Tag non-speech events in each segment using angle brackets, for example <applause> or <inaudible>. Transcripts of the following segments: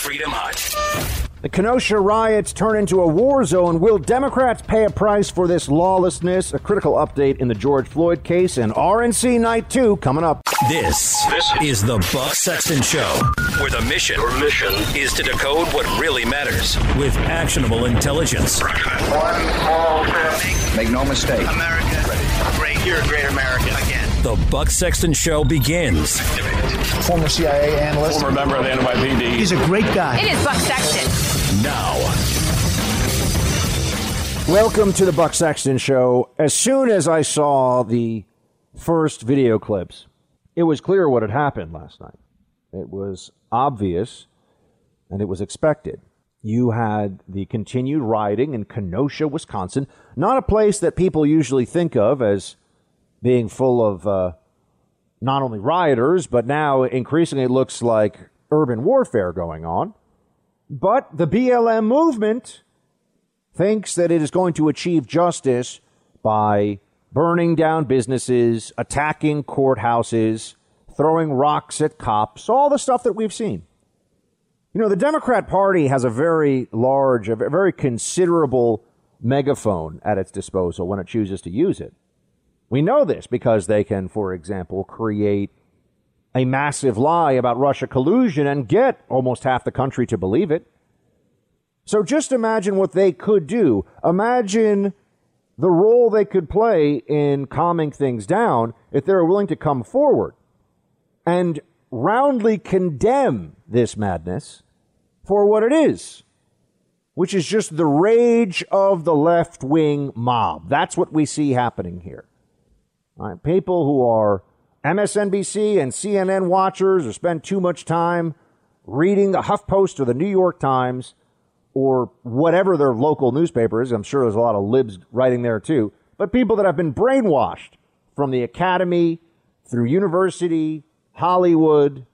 Freedom Hut. The Kenosha riots turn into a war zone. Will Democrats pay a price for this lawlessness? A critical update in the George Floyd case and RNC Night 2 coming up. This, this is the Buck Sexton Show, where the mission, Your mission is to decode what really matters with actionable intelligence. One small step. Make no mistake. America, great. You're a great American again. The Buck Sexton Show begins. Former CIA analyst. Former member of the NYPD. He's a great guy. It is Buck Sexton. Now. Welcome to the Buck Sexton Show. As soon as I saw the first video clips, it was clear what had happened last night. It was obvious and it was expected. You had the continued rioting in Kenosha, Wisconsin, not a place that people usually think of as being full of uh, not only rioters, but now increasingly it looks like urban warfare going on. But the BLM movement thinks that it is going to achieve justice by burning down businesses, attacking courthouses, throwing rocks at cops, all the stuff that we've seen. You know, the Democrat Party has a very large, a very considerable megaphone at its disposal when it chooses to use it. We know this because they can, for example, create a massive lie about Russia collusion and get almost half the country to believe it. So just imagine what they could do. Imagine the role they could play in calming things down if they were willing to come forward and roundly condemn this madness for what it is, which is just the rage of the left wing mob. That's what we see happening here. Right? People who are MSNBC and CNN watchers or spend too much time reading the HuffPost or the New York Times or whatever their local newspaper is. I'm sure there's a lot of libs writing there too. But people that have been brainwashed from the academy through university, Hollywood,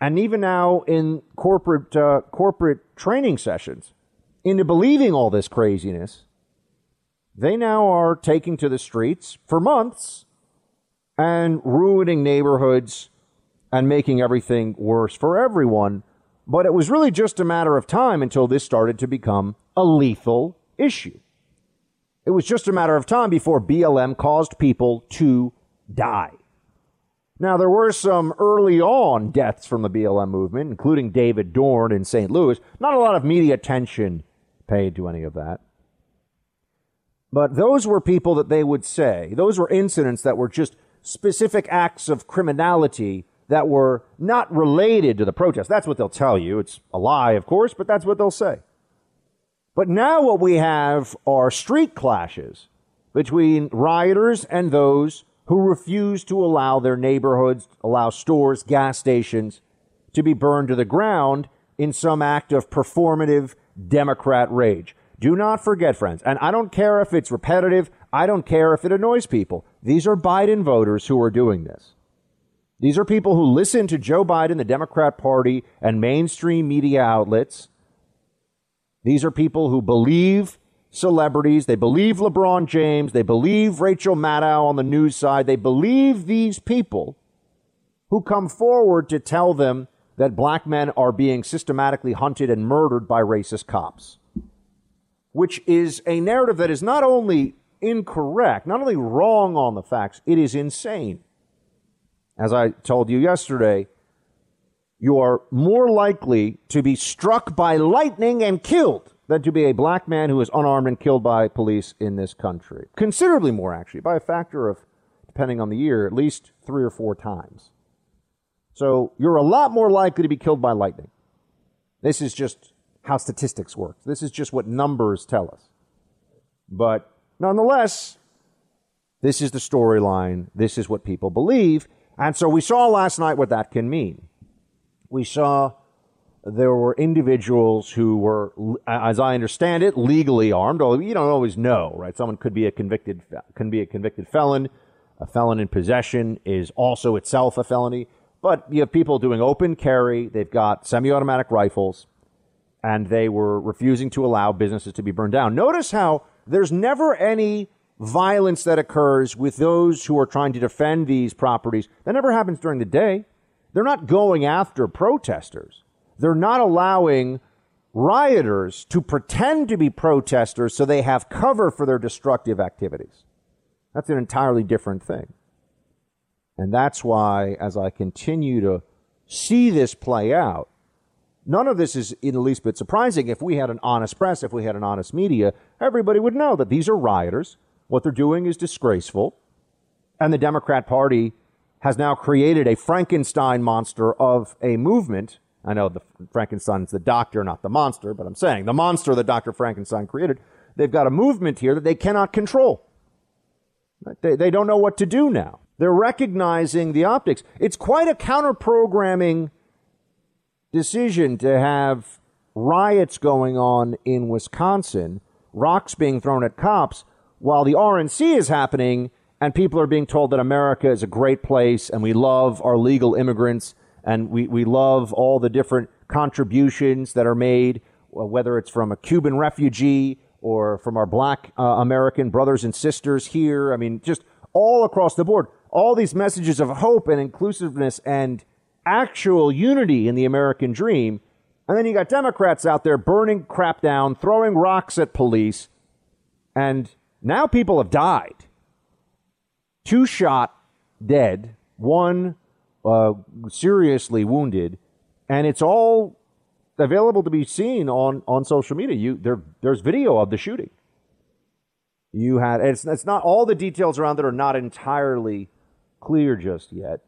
and even now in corporate uh, corporate training sessions into believing all this craziness they now are taking to the streets for months and ruining neighborhoods and making everything worse for everyone. But it was really just a matter of time until this started to become a lethal issue. It was just a matter of time before BLM caused people to die. Now, there were some early on deaths from the BLM movement, including David Dorn in St. Louis. Not a lot of media attention paid to any of that. But those were people that they would say, those were incidents that were just specific acts of criminality that were not related to the protest. That's what they'll tell you. It's a lie, of course, but that's what they'll say. But now what we have are street clashes between rioters and those who refuse to allow their neighborhoods, allow stores, gas stations to be burned to the ground in some act of performative Democrat rage. Do not forget, friends, and I don't care if it's repetitive, I don't care if it annoys people. These are Biden voters who are doing this. These are people who listen to Joe Biden, the Democrat Party, and mainstream media outlets. These are people who believe celebrities. They believe LeBron James. They believe Rachel Maddow on the news side. They believe these people who come forward to tell them that black men are being systematically hunted and murdered by racist cops which is a narrative that is not only incorrect, not only wrong on the facts, it is insane. As I told you yesterday, you are more likely to be struck by lightning and killed than to be a black man who is unarmed and killed by police in this country. Considerably more, actually, by a factor of, depending on the year, at least three or four times. So you're a lot more likely to be killed by lightning. This is just how statistics work. This is just what numbers tell us. But nonetheless, this is the storyline. This is what people believe. And so we saw last night what that can mean. We saw there were individuals who were, as I understand it, legally armed. Although you don't always know, right? Someone could be a convicted can be a convicted felon. A felon in possession is also itself a felony. But you have people doing open carry. They've got semi-automatic rifles and they were refusing to allow businesses to be burned down. Notice how there's never any violence that occurs with those who are trying to defend these properties. That never happens during the day. They're not going after protesters. They're not allowing rioters to pretend to be protesters so they have cover for their destructive activities. That's an entirely different thing. And that's why, as I continue to see this play out, none of this is in the least bit surprising. If we had an honest press, if we had an honest media, everybody would know that these are rioters. What they're doing is disgraceful. And the Democrat Party has now created a Frankenstein monster of a movement. I know the Frankenstein's the doctor, not the monster, but I'm saying the monster that Dr. Frankenstein created. They've got a movement here that they cannot control. They, they don't know what to do now. They're recognizing the optics. It's quite a counter programming decision to have riots going on in Wisconsin, rocks being thrown at cops, while the RNC is happening and people are being told that America is a great place and we love our legal immigrants and we, we love all the different contributions that are made, whether it's from a Cuban refugee or from our black uh, American brothers and sisters here. I mean, just all across the board. All these messages of hope and inclusiveness and actual unity in the American dream. And then you got Democrats out there burning crap down, throwing rocks at police. And now people have died. Two shot, dead, one uh, seriously wounded. And it's all available to be seen on, on social media. You, there, there's video of the shooting. You had it's, it's not all the details around that are not entirely clear just yet,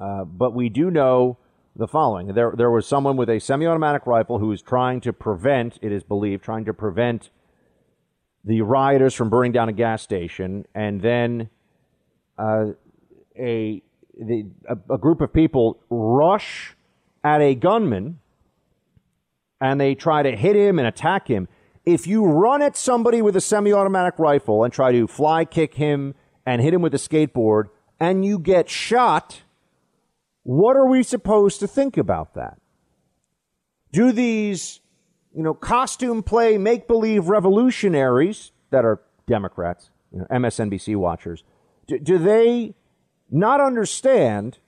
uh, but we do know the following: there there was someone with a semi-automatic rifle who was trying to prevent, it is believed, trying to prevent the rioters from burning down a gas station, and then uh, a, the, a a group of people rush at a gunman and they try to hit him and attack him. If you run at somebody with a semi automatic rifle and try to fly kick him and hit him with a skateboard and you get shot, what are we supposed to think about that? Do these, you know, costume play, make believe revolutionaries that are Democrats, you know, MSNBC watchers, do, do they not understand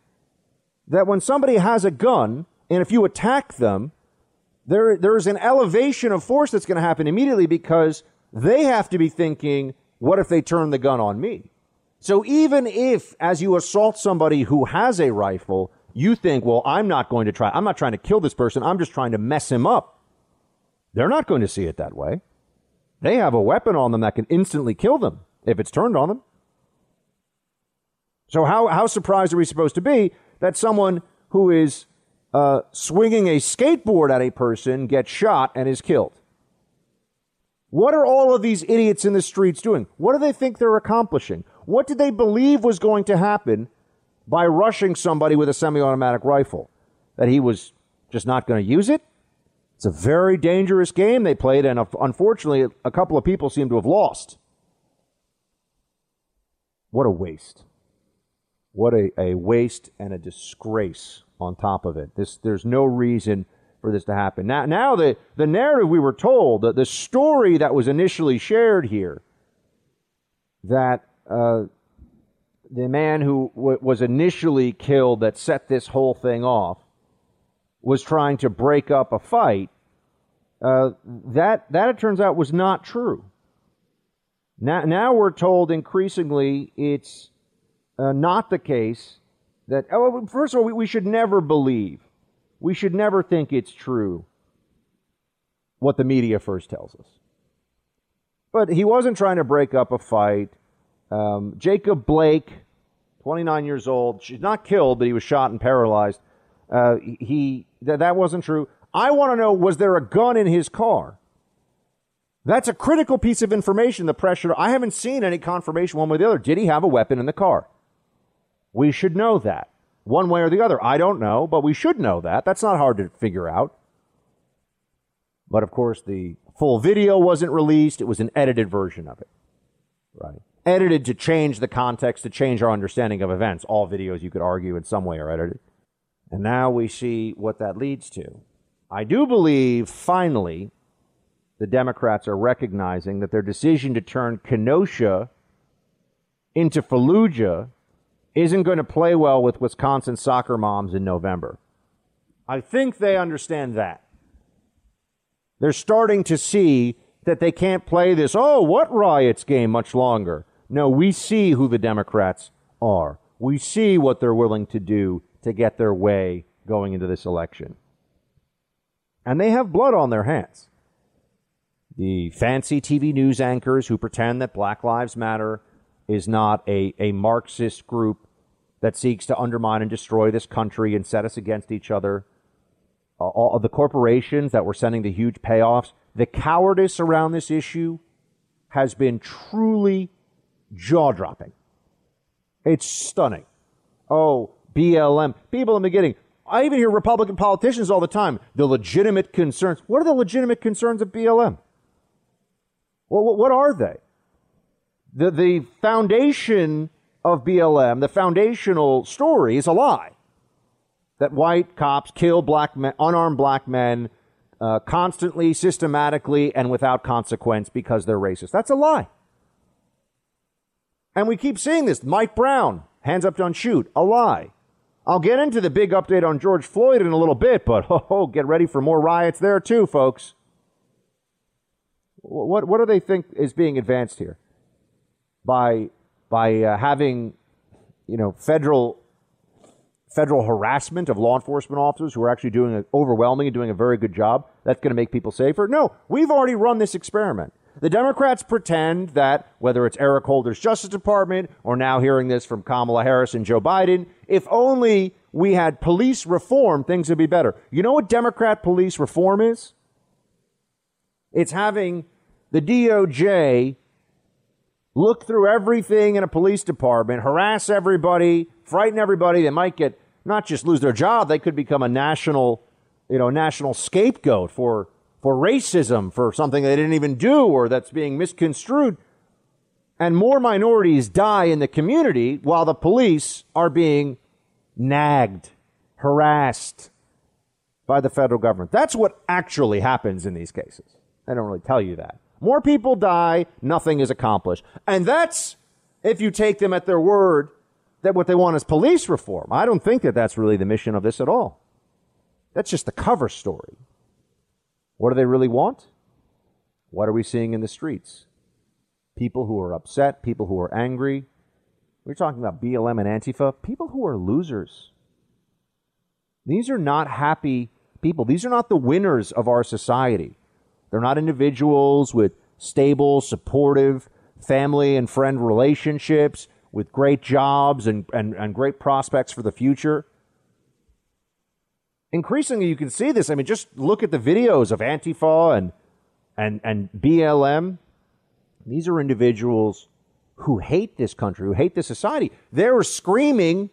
that when somebody has a gun and if you attack them, there, there's an elevation of force that's going to happen immediately because they have to be thinking, what if they turn the gun on me? So even if, as you assault somebody who has a rifle, you think, well, I'm not going to try, I'm not trying to kill this person, I'm just trying to mess him up. They're not going to see it that way. They have a weapon on them that can instantly kill them if it's turned on them. So how, how surprised are we supposed to be that someone who is uh, swinging a skateboard at a person gets shot and is killed. What are all of these idiots in the streets doing? What do they think they're accomplishing? What did they believe was going to happen by rushing somebody with a semi automatic rifle? That he was just not going to use it? It's a very dangerous game they played, and unfortunately, a couple of people seem to have lost. What a waste. What a, a waste and a disgrace on top of it. This, there's no reason for this to happen. Now, now the, the narrative we were told, the, the story that was initially shared here, that uh, the man who w- was initially killed that set this whole thing off was trying to break up a fight, uh, that, that it turns out was not true. Now, now we're told increasingly it's uh, not the case that, oh, first of all, we, we should never believe, we should never think it's true what the media first tells us. But he wasn't trying to break up a fight. Um, Jacob Blake, 29 years old, she's not killed, but he was shot and paralyzed. Uh, he th- that wasn't true. I want to know: was there a gun in his car? That's a critical piece of information. The pressure. I haven't seen any confirmation one way or the other. Did he have a weapon in the car? We should know that one way or the other. I don't know, but we should know that. That's not hard to figure out. But of course, the full video wasn't released. It was an edited version of it. Right. Edited to change the context, to change our understanding of events. All videos, you could argue, in some way are edited. And now we see what that leads to. I do believe, finally, the Democrats are recognizing that their decision to turn Kenosha into Fallujah isn't going to play well with Wisconsin soccer moms in November. I think they understand that. They're starting to see that they can't play this, oh, what riots game much longer. No, we see who the Democrats are. We see what they're willing to do to get their way going into this election. And they have blood on their hands. The fancy TV news anchors who pretend that Black Lives Matter is not a, a Marxist group that seeks to undermine and destroy this country and set us against each other. Uh, all of the corporations that were sending the huge payoffs, the cowardice around this issue has been truly jaw dropping. It's stunning. Oh, BLM. People in the beginning. I even hear Republican politicians all the time. The legitimate concerns. What are the legitimate concerns of BLM? Well, what are they? The, the foundation of BLM, the foundational story, is a lie. That white cops kill black men, unarmed black men uh, constantly, systematically, and without consequence because they're racist. That's a lie. And we keep seeing this. Mike Brown, hands up, don't shoot, a lie. I'll get into the big update on George Floyd in a little bit, but <laughs> oh, get ready for more riots there too, folks. What, what do they think is being advanced here? By, by uh, having, you know, federal, federal harassment of law enforcement officers who are actually doing an overwhelming and doing a very good job, that's going to make people safer? No, we've already run this experiment. The Democrats pretend that whether it's Eric Holder's Justice Department or now hearing this from Kamala Harris and Joe Biden, if only we had police reform, things would be better. You know what Democrat police reform is? It's having the DOJ look through everything in a police department, harass everybody, frighten everybody. They might get not just lose their job, they could become a national, you know, national scapegoat for for racism, for something they didn't even do or that's being misconstrued. And more minorities die in the community while the police are being nagged, harassed by the federal government. That's what actually happens in these cases. They don't really tell you that. More people die, nothing is accomplished. And that's if you take them at their word that what they want is police reform. I don't think that that's really the mission of this at all. That's just the cover story. What do they really want? What are we seeing in the streets? People who are upset, people who are angry. We're talking about BLM and Antifa, people who are losers. These are not happy people. These are not the winners of our society. They're not individuals with stable, supportive family and friend relationships, with great jobs and, and, and great prospects for the future. Increasingly, you can see this. I mean, just look at the videos of Antifa and, and, and BLM. These are individuals who hate this country, who hate this society. They were screaming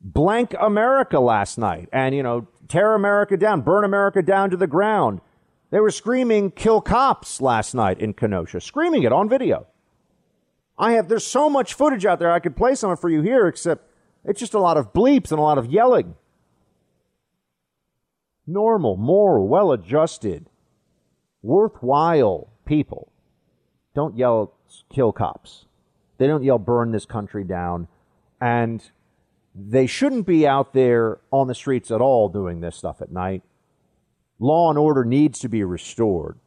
blank America last night and, you know, tear America down, burn America down to the ground. They were screaming, kill cops last night in Kenosha, screaming it on video. I have, there's so much footage out there, I could play some for you here, except it's just a lot of bleeps and a lot of yelling. Normal, moral, well adjusted, worthwhile people don't yell, kill cops. They don't yell, burn this country down. And they shouldn't be out there on the streets at all doing this stuff at night. Law and order needs to be restored.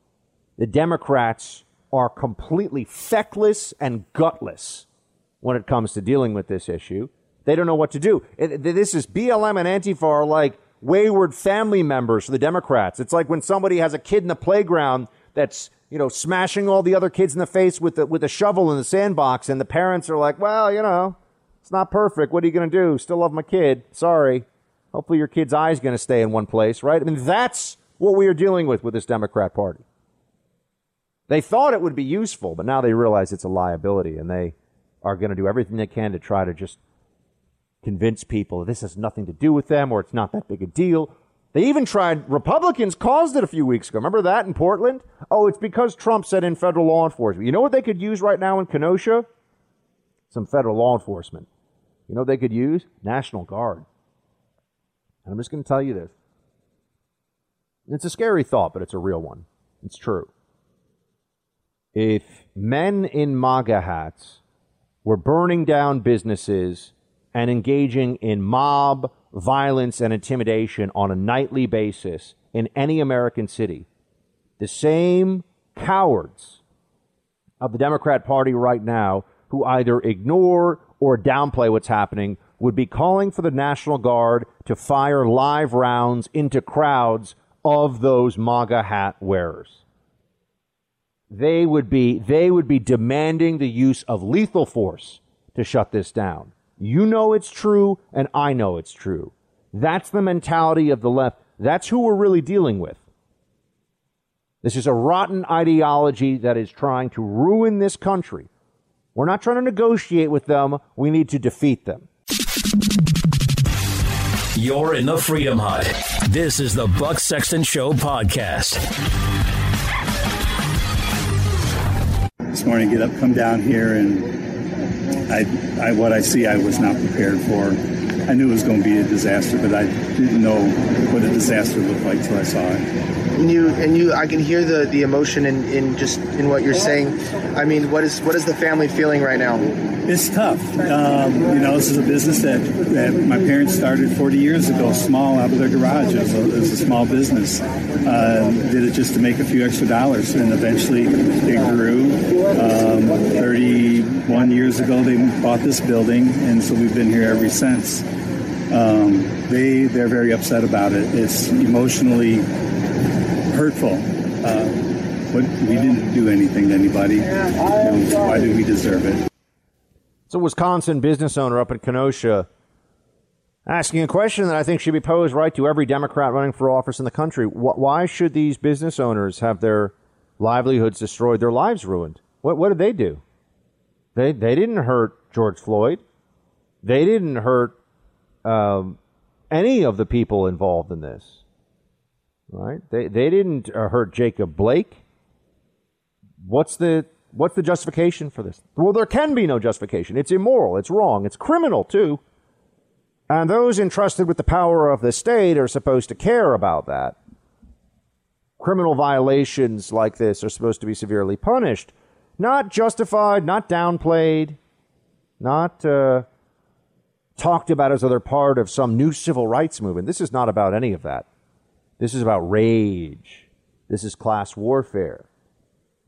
The Democrats are completely feckless and gutless when it comes to dealing with this issue. They don't know what to do. This is BLM and Antifa are like wayward family members for the Democrats. It's like when somebody has a kid in the playground that's you know smashing all the other kids in the face with the, with a shovel in the sandbox, and the parents are like, "Well, you know, it's not perfect. What are you going to do? Still love my kid. Sorry. Hopefully your kid's eye's going to stay in one place, right? I mean, that's what we are dealing with with this Democrat Party. They thought it would be useful, but now they realize it's a liability, and they are going to do everything they can to try to just convince people this has nothing to do with them or it's not that big a deal. They even tried, Republicans caused it a few weeks ago. Remember that in Portland? Oh, it's because Trump said in federal law enforcement. You know what they could use right now in Kenosha? Some federal law enforcement. You know what they could use? National Guard. And I'm just going to tell you this. It's a scary thought, but it's a real one. It's true. If men in MAGA hats were burning down businesses and engaging in mob violence and intimidation on a nightly basis in any American city, the same cowards of the Democrat Party right now who either ignore or downplay what's happening would be calling for the National Guard to fire live rounds into crowds of those MAGA hat wearers. They would be they would be demanding the use of lethal force to shut this down. You know it's true and I know it's true. That's the mentality of the left. That's who we're really dealing with. This is a rotten ideology that is trying to ruin this country. We're not trying to negotiate with them. We need to defeat them. You're in the Freedom Hut. This is the Buck Sexton Show podcast. This morning, get up, come down here, and I, I, what I see, I was not prepared for. I knew it was going to be a disaster, but I didn't know what a disaster looked like till I saw it. And you, and you, I can hear the, the emotion in, in just in what you're saying. I mean, what is what is the family feeling right now? It's tough. Um, you know, this is a business that, that my parents started 40 years ago, small out of their garage. It was a, it was a small business. Uh, did it just to make a few extra dollars, and eventually it grew. Um, 31 years ago, they bought this building, and so we've been here ever since. Um, they they're very upset about it. It's emotionally hurtful. Uh, we didn't do anything to anybody. Why did we deserve it? It's a Wisconsin business owner up in Kenosha asking a question that I think should be posed right to every Democrat running for office in the country. Why should these business owners have their livelihoods destroyed, their lives ruined? What, what did they do? They, they didn't hurt George Floyd. They didn't hurt um, any of the people involved in this. Right? They they didn't uh, hurt Jacob Blake. What's the what's the justification for this? Well, there can be no justification. It's immoral. It's wrong. It's criminal too. And those entrusted with the power of the state are supposed to care about that. Criminal violations like this are supposed to be severely punished, not justified, not downplayed, not uh, talked about as other part of some new civil rights movement. This is not about any of that. This is about rage. This is class warfare.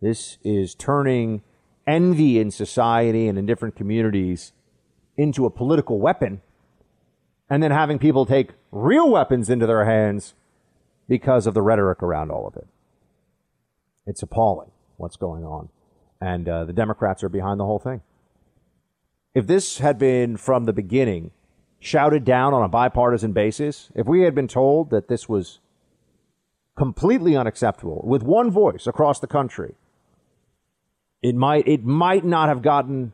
This is turning envy in society and in different communities into a political weapon and then having people take real weapons into their hands because of the rhetoric around all of it. It's appalling what's going on. And uh, the Democrats are behind the whole thing. If this had been from the beginning shouted down on a bipartisan basis, if we had been told that this was completely unacceptable with one voice across the country, it might it might not have gotten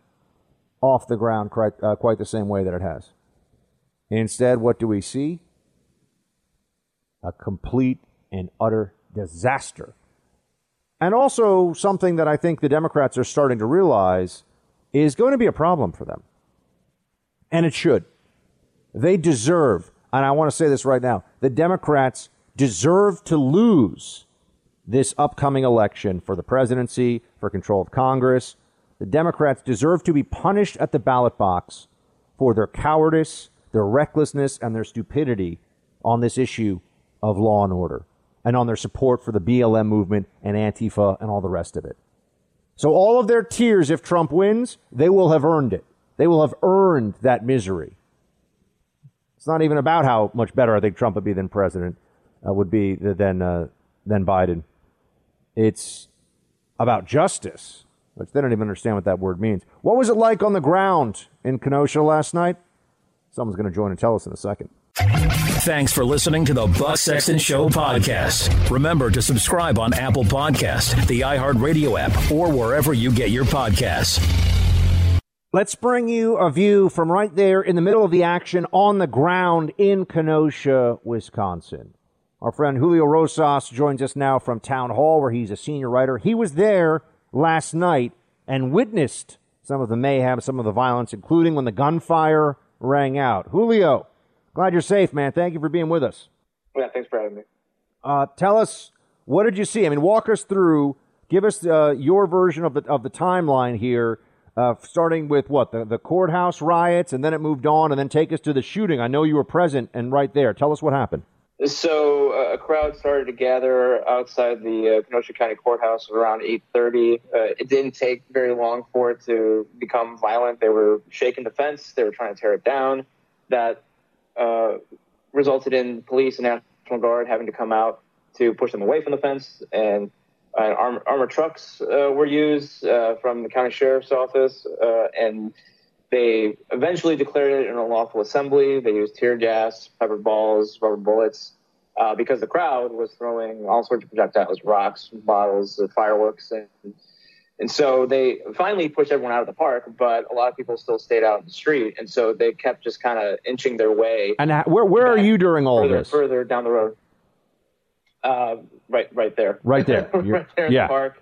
off the ground quite, uh, quite the same way that it has. Instead, what do we see? A complete and utter disaster. And also something that I think the Democrats are starting to realize is going to be a problem for them. And it should. They deserve, and I want to say this right now, the Democrats deserve to lose this upcoming election for the presidency, for control of Congress. The Democrats deserve to be punished at the ballot box for their cowardice, their recklessness, and their stupidity on this issue of law and order and on their support for the BLM movement and Antifa and all the rest of it. So all of their tears, if Trump wins, they will have earned it. They will have earned that misery. It's not even about how much better I think Trump would be than president uh, would be than uh, than Biden. It's about justice, which they don't even understand what that word means. What was it like on the ground in Kenosha last night? Someone's going to join and tell us in a second. Thanks for listening to the Buck Sexton Show podcast. Remember to subscribe on Apple Podcast, the iHeartRadio app, or wherever you get your podcasts. Let's bring you a view from right there in the middle of the action on the ground in Kenosha, Wisconsin. Our friend Julio Rosas joins us now from Town Hall, where he's a senior writer. He was there last night and witnessed some of the mayhem, some of the violence, including when the gunfire rang out. Julio, Glad you're safe, man. Thank you for being with us. Yeah, thanks for having me. Uh, tell us what did you see? I mean, walk us through. Give us uh, your version of the of the timeline here. uh, starting with what the the courthouse riots, and then it moved on, and then take us to the shooting. I know you were present and right there. Tell us what happened. So uh, a crowd started to gather outside the uh, Kenosha County Courthouse around 8:30. Uh, it didn't take very long for it to become violent. They were shaking the fence. They were trying to tear it down. That uh, resulted in police and National Guard having to come out to push them away from the fence. And uh, arm, armored trucks uh, were used from the county sheriff's office, and they eventually declared it an unlawful assembly. They used tear gas, pepper balls, rubber bullets, uh, because the crowd was throwing all sorts of projectiles, rocks, bottles, uh, fireworks, and and so they finally pushed everyone out of the park. But a lot of people still stayed out in the street, and so they kept just kind of inching their way. And where where are you during all further, this? Further down the road, uh, right right there, right there, <laughs> right there in yeah. the park,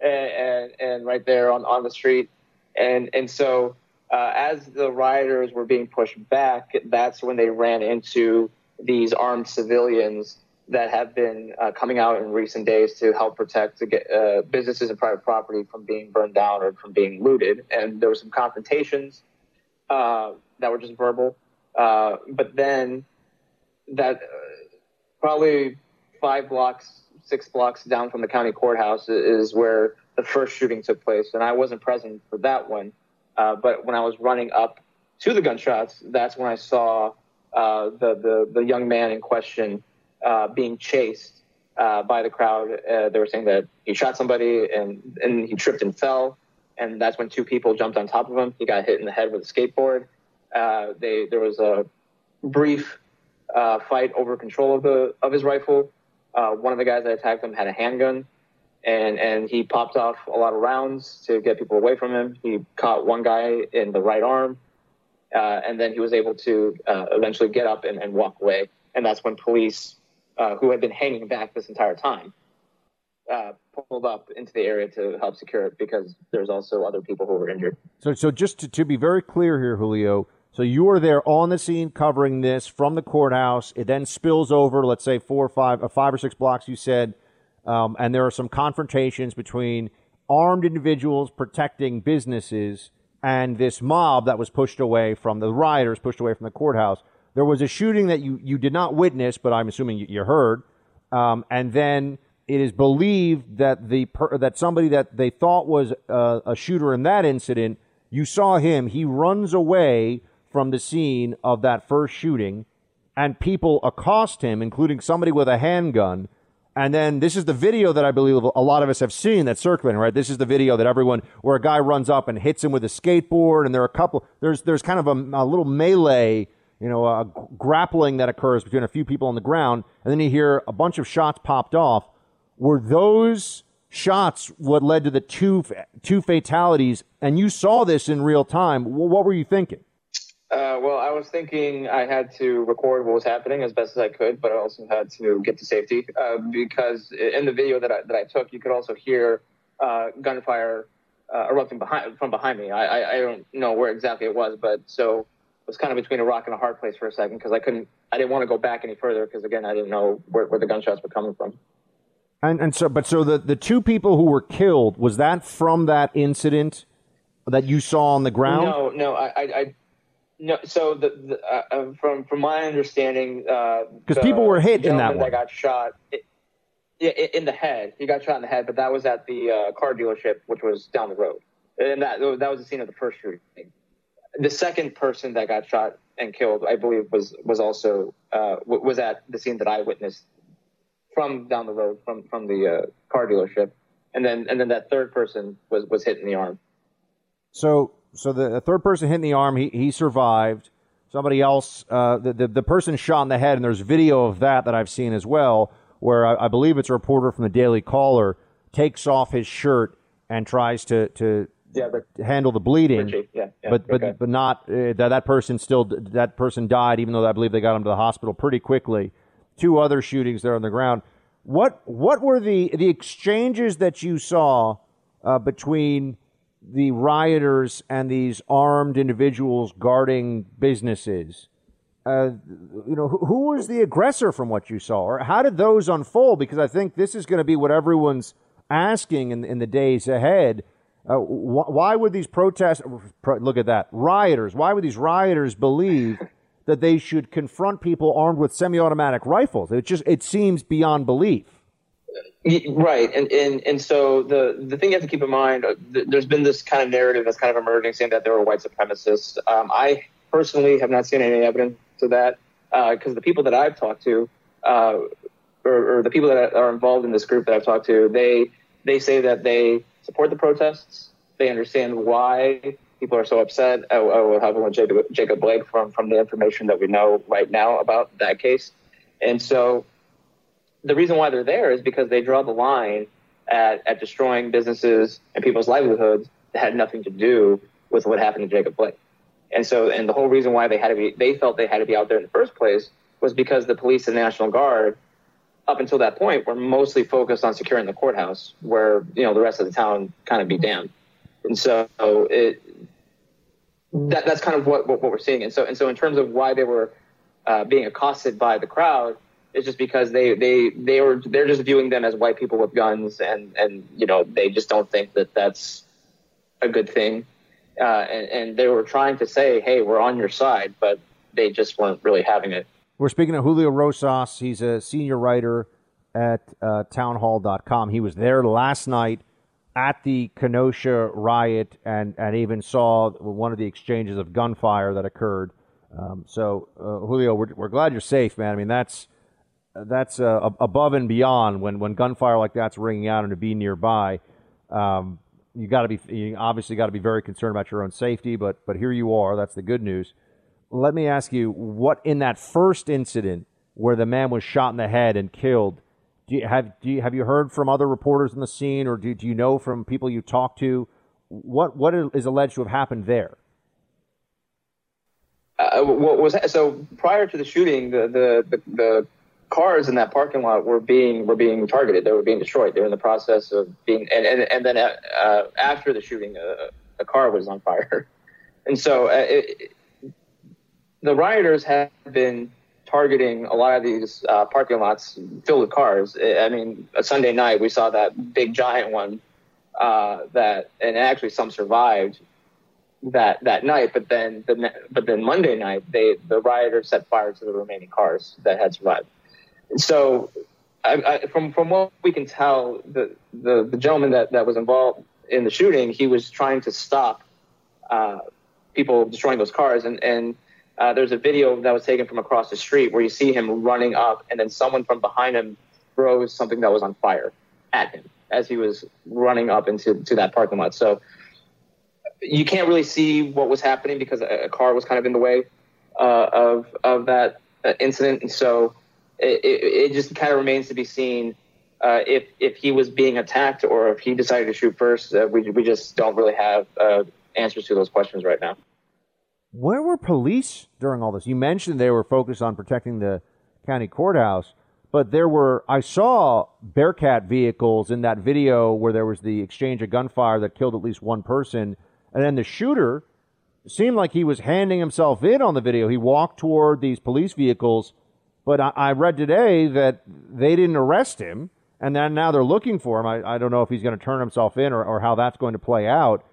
and, and and right there on on the street, and and so uh, as the rioters were being pushed back, that's when they ran into these armed civilians that have been uh, coming out in recent days to help protect to get, uh, businesses and private property from being burned down or from being looted. And there were some confrontations uh, that were just verbal. Uh, but then that uh, probably five blocks, six blocks down from the county courthouse is where the first shooting took place. And I wasn't present for that one. Uh, but when I was running up to the gunshots, that's when I saw uh, the, the, the young man in question uh, being chased uh, by the crowd. Uh, they were saying that he shot somebody and, and he tripped and fell. And that's when two people jumped on top of him. He got hit in the head with a skateboard. They, there was a brief fight over control of, the, of his rifle. one of the guys that attacked him had a handgun and and he popped off a lot of rounds to get people away from him. He caught one guy in the right arm, uh, and then he was able to uh, eventually get up and, and, walk away. And that's when police, uh, who had been hanging back this entire time, uh, pulled up into the area to help secure it because there's also other people who were injured. So, so just to, to be very clear here, Julio. So you were there on the scene covering this from the courthouse. It then spills over, let's say four or five, uh, five or six blocks. You said um, and there are some confrontations between armed individuals protecting businesses and this mob that was pushed away from the rioters, pushed away from the courthouse. There was a shooting that you, you did not witness, but I'm assuming you, you heard. Um, and then it is believed that the per, that somebody that they thought was a, a shooter in that incident, you saw him. He runs away from the scene of that first shooting, and people accost him, including somebody with a handgun and then this is the video that I believe a lot of us have seen that's circulating, right? This is the video that everyone, where a guy runs up and hits him with a skateboard, and there are a couple, there's, there's kind of a, a little melee, you know, a grappling that occurs between a few people on the ground, and then you hear a bunch of shots popped off. Were those shots what led to the two, two fatalities? And you saw this in real time. What were you thinking? Uh, well, I was thinking I had to record what was happening as best as I could, but I also had to get to safety uh, because in the video that I, that I took, you could also hear uh, gunfire uh, erupting behind from behind me. I, I, I, don't know where exactly it was, but so it was kind of between a rock and a hard place for a second because I couldn't, I didn't want to go back any further because again, I didn't know where, where the gunshots were coming from. And, and so, but so the, the two people who were killed was that from that incident that you saw on the ground? No, no, I, I no, so the, the uh, uh from from my understanding, because uh, people were hit in that one. That got shot, yeah, in the head. He got shot in the head, but that was at the uh, car dealership, which was down the road, and that that was the scene of the first shooting. The second person that got shot and killed, I believe, was was also uh, was at the scene that I witnessed from down the road from from the uh, car dealership, and then and then that third person was was hit in the arm. So so the, third person hit in the arm. He he survived. Somebody else, uh, the, the, the person shot in the head, and there's video of that that I've seen as well, where I, I believe it's a reporter from the Daily Caller takes off his shirt and tries to to yeah, but, handle the bleeding. Richie, yeah, yeah, but but okay. but not uh, that that person still that person died, even though I believe they got him to the hospital pretty quickly. Two other shootings there on the ground. What what were the the exchanges that you saw uh, between the rioters and these armed individuals guarding businesses, uh, you know, who, who, was the aggressor from what you saw, or how did those unfold? Because I think this is going to be what everyone's asking in, in the days ahead. Uh, wh- why would these protests? Look at that, rioters. Why would these rioters believe that they should confront people armed with semi-automatic rifles? It just it seems beyond belief. Right, and, and and so the the thing you have to keep in mind, uh, th- there's been this kind of narrative that's kind of emerging, saying that there were white supremacists. Um, I personally have not seen any evidence of that because uh, the people that I've talked to, uh, or, or, the people that are involved in this group that I've talked to, they they say that they support the protests. They understand why people are so upset. Uh, what happened with Jacob, Jacob Blake from from the information that we know right now about that case, and so the reason why they're there is because they draw the line at, at destroying businesses and people's livelihoods that had nothing to do with what happened to Jacob Blake. And so, and the whole reason why they had to be, they felt they had to be out there in the first place was because the police and National Guard, up until that point, were mostly focused on securing the courthouse, where you know the rest of the town kind of be damned. And so, it that that's kind of what, what, what we're seeing. And so, and so, in terms of why they were uh, being accosted by the crowd, it's just because they they they were they're just viewing them as white people with guns, and and you know they just don't think that that's a good thing. Uh, and, and they were trying to say, "Hey, we're on your side," but they just weren't really having it. We're speaking of Julio Rosas. He's a senior writer at uh, townhall.com. He was there last night at the Kenosha riot and, and even saw one of the exchanges of gunfire that occurred. Um, so, uh, Julio, we're, we're glad you're safe, man. I mean, that's that's uh, above and beyond when, when gunfire like that's ringing out and to be nearby. Um, you got to be you obviously got to be very concerned about your own safety, but but here you are. That's the good news. Let me ask you, what in that first incident where the man was shot in the head and killed? Do you have do you, have you heard from other reporters in the scene, or do, do you know from people you talked to what what is alleged to have happened there? Uh, what was so prior to the shooting, the the the, the cars in that parking lot were being were being targeted. They were being destroyed. They were in the process of being, and and, and then uh, after the shooting, uh, a car was on fire, <laughs> and so uh, it, the rioters have been targeting a lot of these uh, parking lots filled with cars. I mean, a Sunday night we saw that big giant one uh, that, and actually some survived that that night. But then the but then Monday night they the rioters set fire to the remaining cars that had survived so I, I, from from what we can tell, the, the, the gentleman that, that was involved in the shooting, he was trying to stop uh, people destroying those cars, and and uh, there's a video that was taken from across the street where you see him running up, and then someone from behind him throws something that was on fire at him as he was running up into to that parking lot. So you can't really see what was happening because a, a car was kind of in the way uh, of of that uh, incident, and so it, it, just kind of remains to be seen uh, if if he was being attacked or if he decided to shoot first. Uh, we we just don't really have uh, answers to those questions right now. Where were police during all this? You mentioned they were focused on protecting the county courthouse, but there were I saw Bearcat vehicles in that video where there was the exchange of gunfire that killed at least one person, and then the shooter seemed like he was handing himself in on the video. He walked toward these police vehicles but I, I read today that they didn't arrest him, and then now they're looking for him. I, I don't know if he's going to turn himself in or, or how that's going to play out.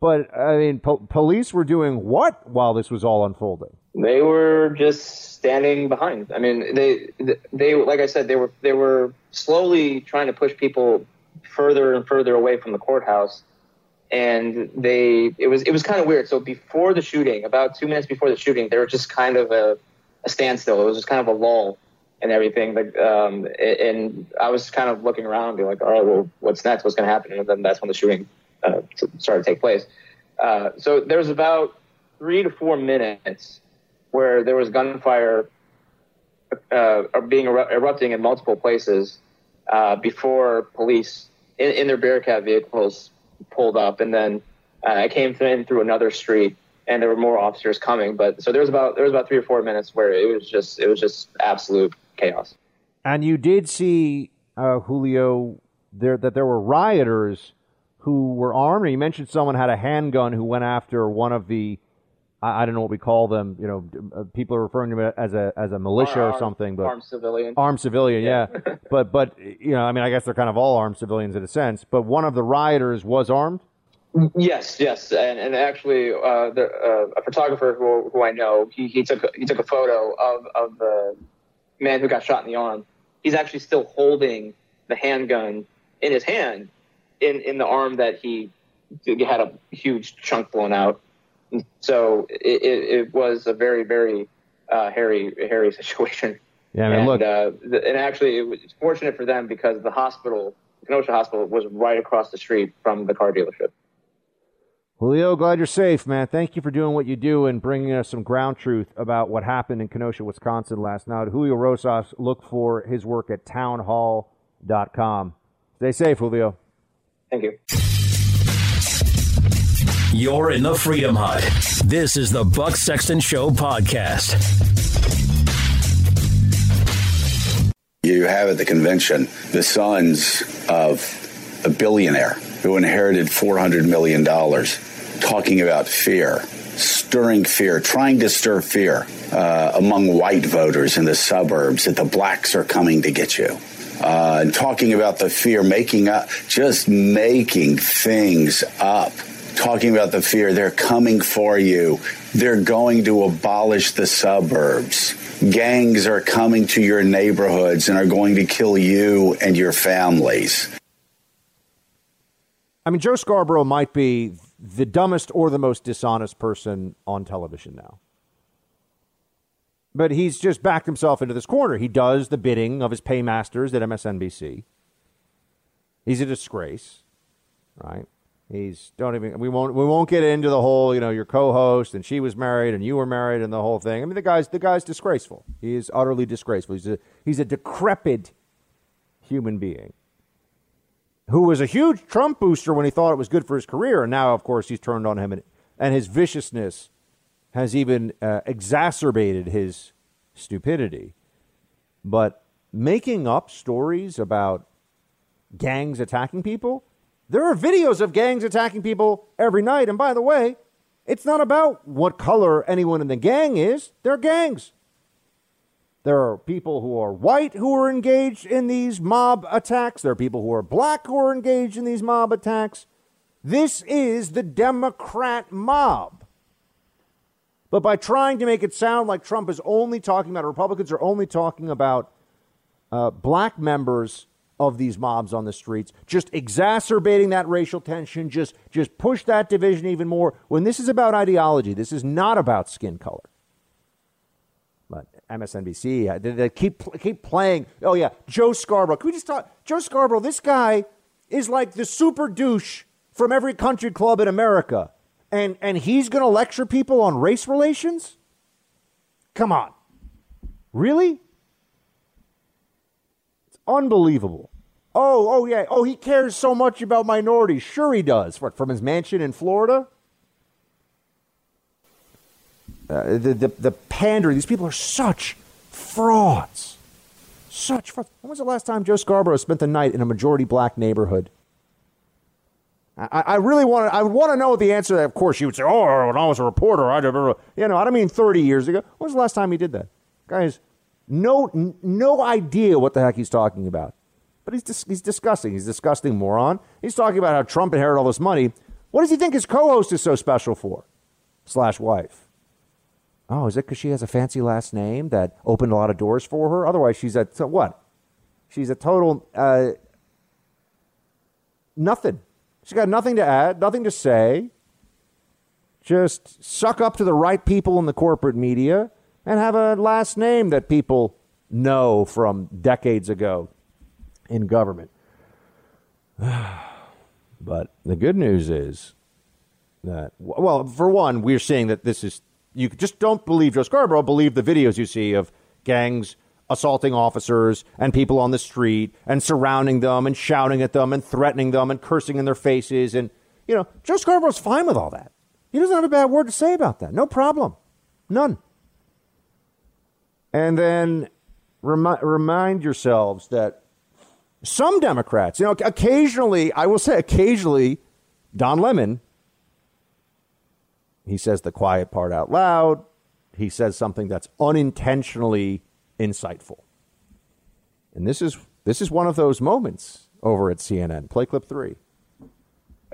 But I mean, po- police were doing what while this was all unfolding? They were just standing behind. I mean, they they like I said, they were they were slowly trying to push people further and further away from the courthouse, and they it was it was kind of weird. So before the shooting, about two minutes before the shooting, they were just kind of a a standstill. It was just kind of a lull and everything. Like, um, and I was kind of looking around, and be like, all right, well, what's next? What's going to happen? And then that's when the shooting uh, started to take place. Uh, so there was about three to four minutes where there was gunfire uh, being eru- erupting in multiple places uh, before police in, in, their Bearcat vehicles pulled up, and then uh, I came in through another street and there were more officers coming. But so there was about there was about three or four minutes where it was just it was just absolute chaos. And you did see uh, Julio there that there were rioters who were armed. You mentioned someone had a handgun who went after one of the I, I don't know what we call them. You know, uh, people are referring to it as a as a militia armed, or something, but armed civilian. Armed civilian, yeah. yeah. but but you know, I mean, I guess they're kind of all armed civilians in a sense. But one of the rioters was armed. Yes, yes, and and actually, uh, the, uh, a photographer who, who I know, he, he took he took a photo of of the man who got shot in the arm. He's actually still holding the handgun in his hand, in in the arm that he had a huge chunk blown out. So it, it, it was a very very uh, hairy hairy <laughs> situation. Yeah, I mean, and, look, uh, the, and actually, it was fortunate for them because the hospital, Kenosha Hospital, was right across the street from the car dealership. Julio, glad you're safe, man. Thank you for doing what you do and bringing us some ground truth about what happened in Kenosha, Wisconsin last night. Julio Rosas, look for his work at townhall.com. Stay safe, Julio. Thank you. You're in the Freedom Hut. This is the Buck Sexton Show podcast. You have at the convention the sons of a billionaire who inherited $400 million talking about fear, stirring fear, trying to stir fear uh, among white voters in the suburbs that the blacks are coming to get you. Uh, and talking about the fear, making up, just making things up. Talking about the fear, they're coming for you. They're going to abolish the suburbs. Gangs are coming to your neighborhoods and are going to kill you and your families. I mean, Joe Scarborough might be the dumbest or the most dishonest person on television now. But he's just backed himself into this corner. He does the bidding of his paymasters at MSNBC. He's a disgrace, right? He's don't even we won't we won't get into the whole you know your co-host and she was married and you were married and the whole thing. I mean the guy's the guy's disgraceful. He is utterly disgraceful. He's a he's a decrepit human being who was a huge Trump booster when he thought it was good for his career, and now of course he's turned on him and, and his viciousness has even uh, exacerbated his stupidity. But making up stories about gangs attacking people there are videos of gangs attacking people every night. And by the way, it's not about what color anyone in the gang is, they're gangs. There are people who are white who are engaged in these mob attacks. There are people who are black who are engaged in these mob attacks. This is the Democrat mob. But by trying to make it sound like Trump is only talking about, Republicans are only talking about uh, black members of these mobs on the streets, just exacerbating that racial tension, just just push that division even more. When this is about ideology, this is not about skin color. MSNBC, they, they keep keep playing. Oh yeah, Joe Scarborough. Can we just talk? Joe Scarborough. This guy is like the super douche from every country club in America, and and he's going to lecture people on race relations. Come on, really? It's unbelievable. Oh, oh yeah. Oh, he cares so much about minorities. Sure, he does. What from his mansion in Florida? Uh, the, the the pandering. These people are such frauds. Such frauds. When was the last time Joe Scarborough spent the night in a majority black neighborhood? I, I really want to. I want to know the answer. To that. Of course, you would say, "Oh, when I was a reporter, I never." You know, I don't mean thirty years ago. When was the last time he did that? Guys, no, no idea what the heck he's talking about. But he's, dis- he's disgusting. He's disgusting moron. He's talking about how Trump inherited all this money. What does he think his co host is so special for? Slash wife. Oh, is it because she has a fancy last name that opened a lot of doors for her? Otherwise, she's a so what? She's a total uh, nothing. She's got nothing to add, nothing to say. Just suck up to the right people in the corporate media and have a last name that people know from decades ago in government. <sighs> but the good news is that, well, for one, we're seeing that this is, you just don't believe Joe Scarborough, believe the videos you see of gangs assaulting officers and people on the street and surrounding them and shouting at them and threatening them and cursing in their faces. And, you know, Joe Scarborough's fine with all that. He doesn't have a bad word to say about that. No problem. None. And then remi- remind yourselves that some Democrats, you know, occasionally, I will say occasionally, Don Lemon, he says the quiet part out loud. He says something that's unintentionally insightful. And this is this is one of those moments over at CNN. Play clip three.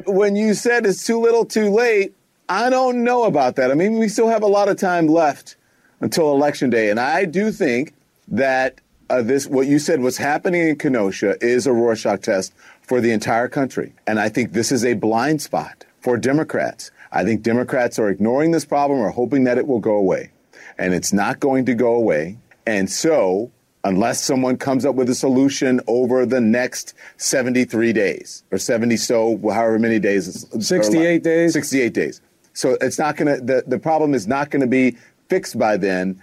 when you said it's too little, too late, I don't know about that. I mean, we still have a lot of time left until election day, and I do think that uh, this what you said what's happening in Kenosha is a Rorschach test for the entire country, and I think this is a blind spot for Democrats. I think Democrats are ignoring this problem or hoping that it will go away, and it's not going to go away. And so unless someone comes up with a solution over the next 73 days or 70 so however many days 68 days? 68 days. So it's not going to the, the problem is not going to be fixed by then.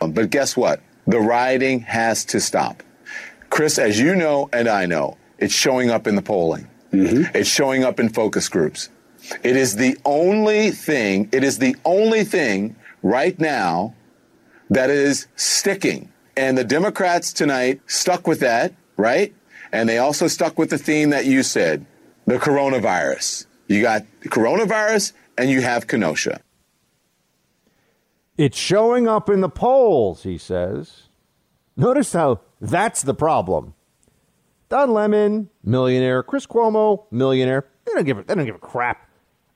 But guess what? The rioting has to stop. Chris as you know and i know it's showing up in the polling. Mm-hmm. it's showing up in focus groups it is the only thing it is the only thing right now that is sticking and the Democrats tonight stuck with that, right? And they also stuck with the theme that you said the coronavirus. You got coronavirus and you have Kenosha. It's showing up in the polls, he says. Notice how that's the problem. Don Lemon, millionaire. Chris Cuomo, millionaire. They don't give a, they don't give a crap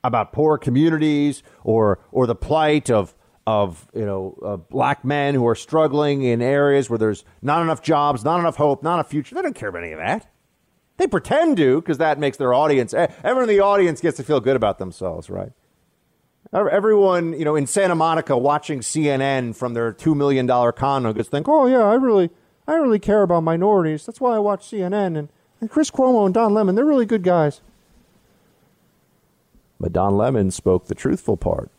about poor communities or or the plight of of you know uh, black men who are struggling in areas where there's not enough jobs, not enough hope, not a future. They don't care about any of that. They pretend to because that makes their audience. Everyone in the audience gets to feel good about themselves, right? Everyone, you know, in Santa Monica watching CNN from their two million dollar condo gets think, oh yeah, I really, I really care about minorities. That's why I watch CNN and, and Chris Cuomo and Don Lemon. They're really good guys. But Don Lemon spoke the truthful part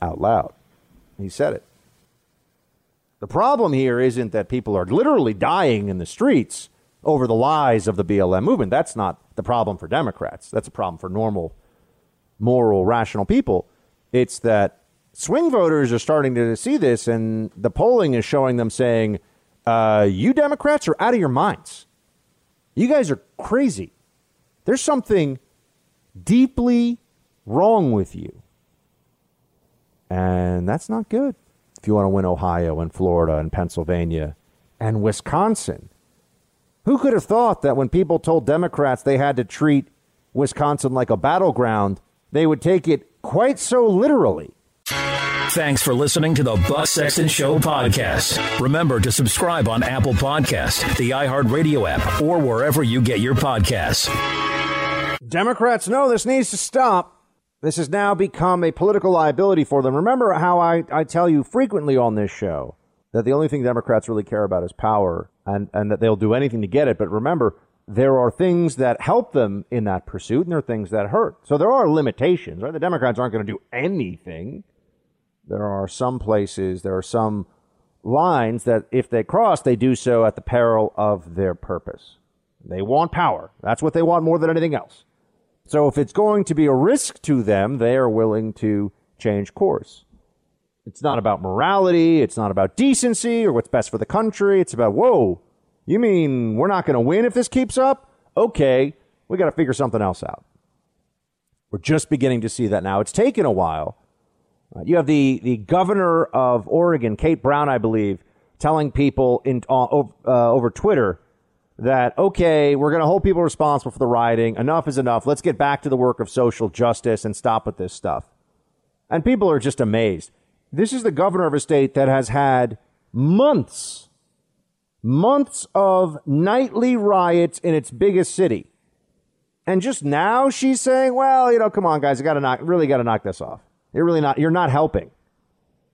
out loud. He said it. The problem here isn't that people are literally dying in the streets over the lies of the BLM movement. That's not the problem for Democrats. That's a problem for normal, moral, rational people. It's that swing voters are starting to see this, and the polling is showing them saying, uh, You Democrats are out of your minds. You guys are crazy. There's something deeply wrong with you. And that's not good if you want to win Ohio and Florida and Pennsylvania and Wisconsin. Who could have thought that when people told Democrats they had to treat Wisconsin like a battleground, they would take it quite so literally? Thanks for listening to the Buck Sexton Show podcast. Remember to subscribe on Apple Podcast, the iHeartRadio app, or wherever you get your podcasts. Democrats know this needs to stop. This has now become a political liability for them. Remember how I, I tell you frequently on this show that the only thing Democrats really care about is power and, and that they'll do anything to get it. But remember, there are things that help them in that pursuit and there are things that hurt. So there are limitations, right? The Democrats aren't going to do anything. There are some places, there are some lines that if they cross, they do so at the peril of their purpose. They want power. That's what they want more than anything else. So if it's going to be a risk to them, they are willing to change course. It's not about morality. It's not about decency or what's best for the country. It's about, whoa, you mean we're not going to win if this keeps up? Okay, we got to figure something else out. We're just beginning to see that now. It's taken a while. Uh, you have the, the governor of Oregon, Kate Brown, I believe, telling people in, uh, uh, over Twitter that, okay, we're going to hold people responsible for the rioting. Enough is enough. Let's get back to the work of social justice and stop with this stuff. And people are just amazed. This is the governor of a state that has had months, months of nightly riots in its biggest city. And just now she's saying, well, you know, come on, guys, I got to knock, really got to knock this off. You're really not, you're not helping.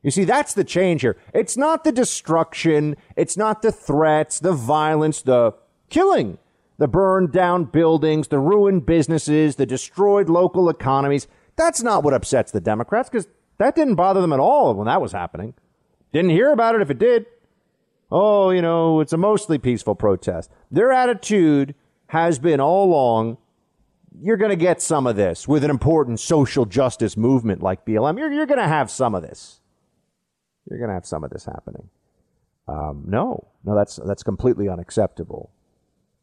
You see, that's the change here. It's not the destruction. It's not the threats, the violence, the killing the burned down buildings, the ruined businesses, the destroyed local economies. That's not what upsets the Democrats because that didn't bother them at all when that was happening. Didn't hear about it if it did. Oh, you know, it's a mostly peaceful protest. Their attitude has been all along you're going to get some of this with an important social justice movement like BLM. You're, you're going to have some of this. You're going to have some of this happening. Um, no, no, that's, that's completely unacceptable.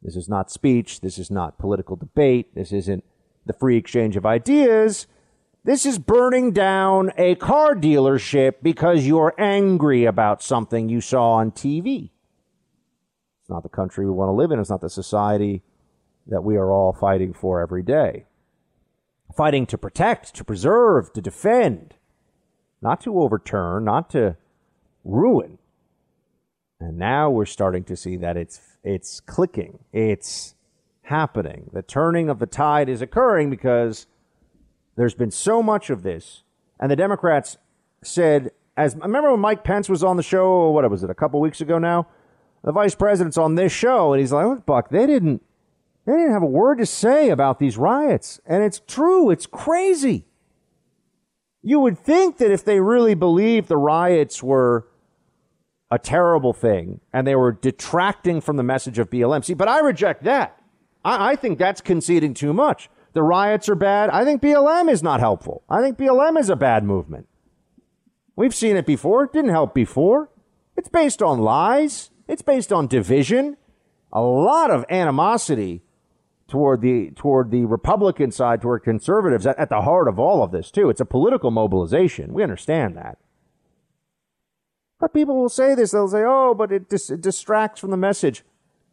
This is not speech. This is not political debate. This isn't the free exchange of ideas. This is burning down a car dealership because you're angry about something you saw on TV. It's not the country we want to live in. It's not the society that we are all fighting for every day. fighting to protect, to preserve, to defend, not to overturn, not to ruin. And now we're starting to see that it's it's clicking. It's happening. The turning of the tide is occurring because there's been so much of this. And the Democrats said, as remember when Mike Pence was on the show, what was it, a couple weeks ago now? The vice president's on this show, and he's like, look, Buck, they didn't they didn't have a word to say about these riots. And it's true, it's crazy. You would think that if they really believed the riots were a terrible thing and they were detracting from the message of BLM. See, but I reject that. I, I think that's conceding too much. The riots are bad. I think BLM is not helpful. I think BLM is a bad movement. We've seen it before. It didn't help before. It's based on lies. It's based on division. A lot of animosity toward the toward the Republican side, toward conservatives at, at the heart of all of this too. It's a political mobilization. We understand that. But people will say this. They'll say, "Oh, but it, dis- it distracts from the message."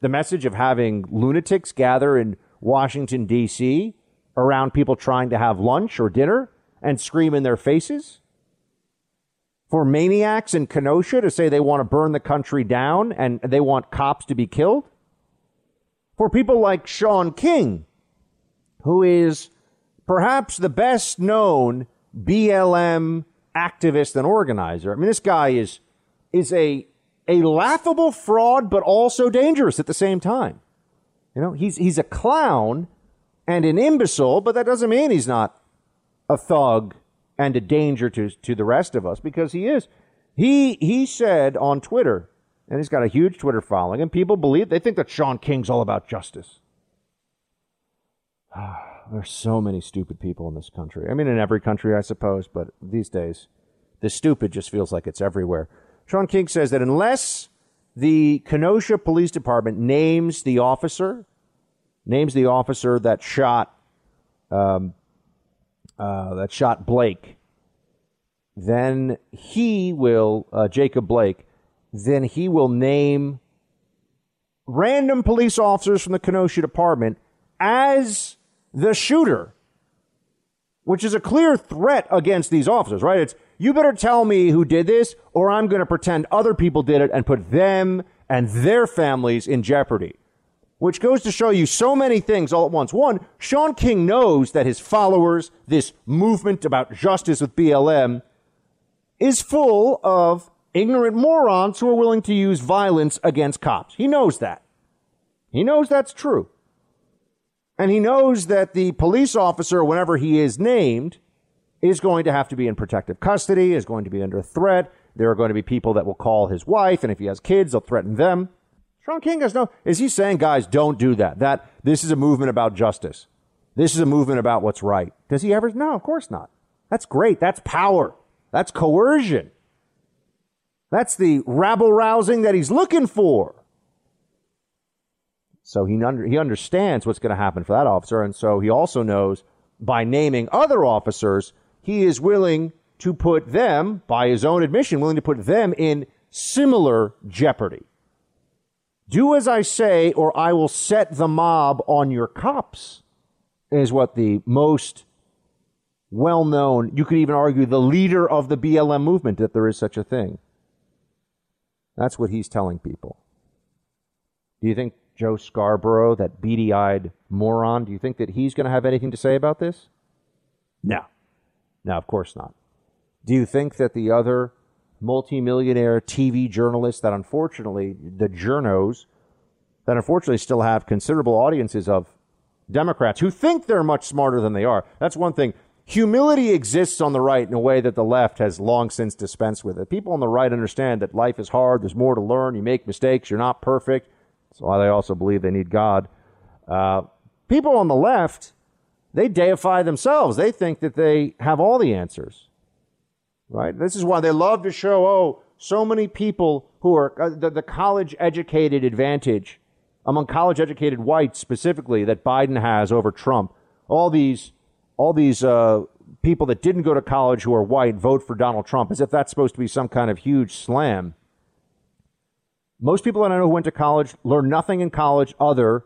The message of having lunatics gather in Washington D.C around people trying to have lunch or dinner and scream in their faces? For maniacs in Kenosha to say they want to burn the country down and they want cops to be killed? For people like Shaun King, who is perhaps the best known BLM activist and organizer. I mean, this guy is, is a, a laughable fraud, but also dangerous at the same time. You know, he's, he's a clown and an imbecile, but that doesn't mean he's not a thug and a danger to, to the rest of us because he is. He, he said on Twitter, and he's got a huge Twitter following, and people believe, they think that Shaun King's all about justice. <sighs> There's so many stupid people in this country. I mean, in every country, I suppose, but these days, the stupid just feels like it's everywhere. Shaun King says that unless the Kenosha Police Department names the officer names the officer that shot um, uh, that shot Blake, then he will uh, Jacob Blake. Then he will name random police officers from the Kenosha department as the shooter, which is a clear threat against these officers. Right? It's you better tell me who did this, or I'm going to pretend other people did it and put them and their families in jeopardy which goes to show you so many things all at once. One, Shaun King knows that his followers, this movement about justice with BLM, is full of ignorant morons who are willing to use violence against cops. He knows that. He knows that's true. And he knows that the police officer, whenever he is named, is going to have to be in protective custody, is going to be under threat. There are going to be people that will call his wife, and if he has kids, they'll threaten them. Shaun King has no. Is he saying, guys, don't do that? That this is a movement about justice. This is a movement about what's right. Does he ever? No, of course not. That's great. That's power. That's coercion. That's the rabble rousing that he's looking for. So he, under, he understands what's going to happen for that officer. And so he also knows by naming other officers, he is willing to put them, by his own admission, willing to put them in similar jeopardy. Do as I say, or I will set the mob on your cops, is what the most well known, you could even argue the leader of the BLM movement, if there is such a thing. That's what he's telling people. Do you think Joe Scarborough, that beady eyed moron, do you think that he's going to have anything to say about this? No. No, of course not. Do you think that the other multimillionaire TV journalists that unfortunately, the journos, that unfortunately still have considerable audiences of Democrats who think they're much smarter than they are. That's one thing. Humility exists on the right in a way that the left has long since dispensed with it. People on the right understand that life is hard, there's more to learn, you make mistakes, you're not perfect. That's why they also believe they need God. Uh, people on the left, they deify themselves. They think that they have all the answers right? This is why they love to show, oh, so many people who are uh, the, the college educated advantage among college educated whites specifically that Biden has over Trump. All these, all these uh, people that didn't go to college who are white vote for Donald Trump as if that's supposed to be some kind of huge slam. Most people that I know who went to college learned nothing in college other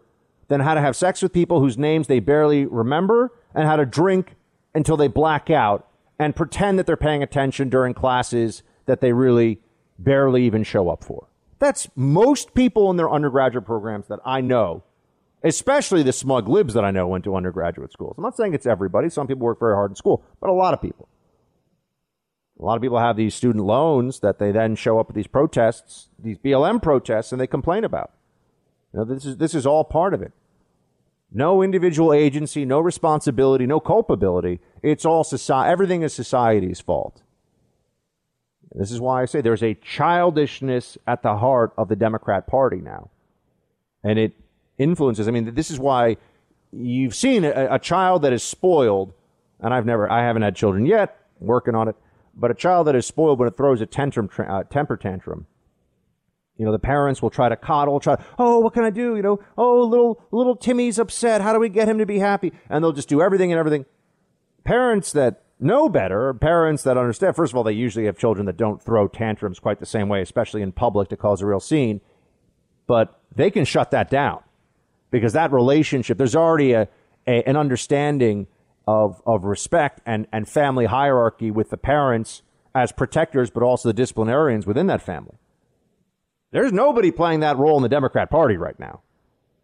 than how to have sex with people whose names they barely remember and how to drink until they black out and pretend that they're paying attention during classes that they really barely even show up for. That's most people in their undergraduate programs that I know, especially the smug libs that I know went to undergraduate schools. I'm not saying it's everybody. Some people work very hard in school, but a lot of people. A lot of people have these student loans that they then show up at these protests, these BLM protests, and they complain about. You know, this is this is all part of it. No individual agency, no responsibility, no culpability. It's all society. Everything is society's fault. This is why I say there's a childishness at the heart of the Democrat Party now, and it influences. I mean, this is why you've seen a, a child that is spoiled, and I've never, I haven't had children yet, working on it, but a child that is spoiled when it throws a tantrum, uh, temper tantrum you know, the parents will try to coddle, try, oh, what can I do? You know, oh, little little Timmy's upset. How do we get him to be happy? And they'll just do everything and everything. Parents that know better, parents that understand. First of all, they usually have children that don't throw tantrums quite the same way, especially in public to cause a real scene. But they can shut that down because that relationship, there's already a, a an understanding of of respect and and family hierarchy with the parents as protectors, but also the disciplinarians within that family. There's nobody playing that role in the Democrat Party right now.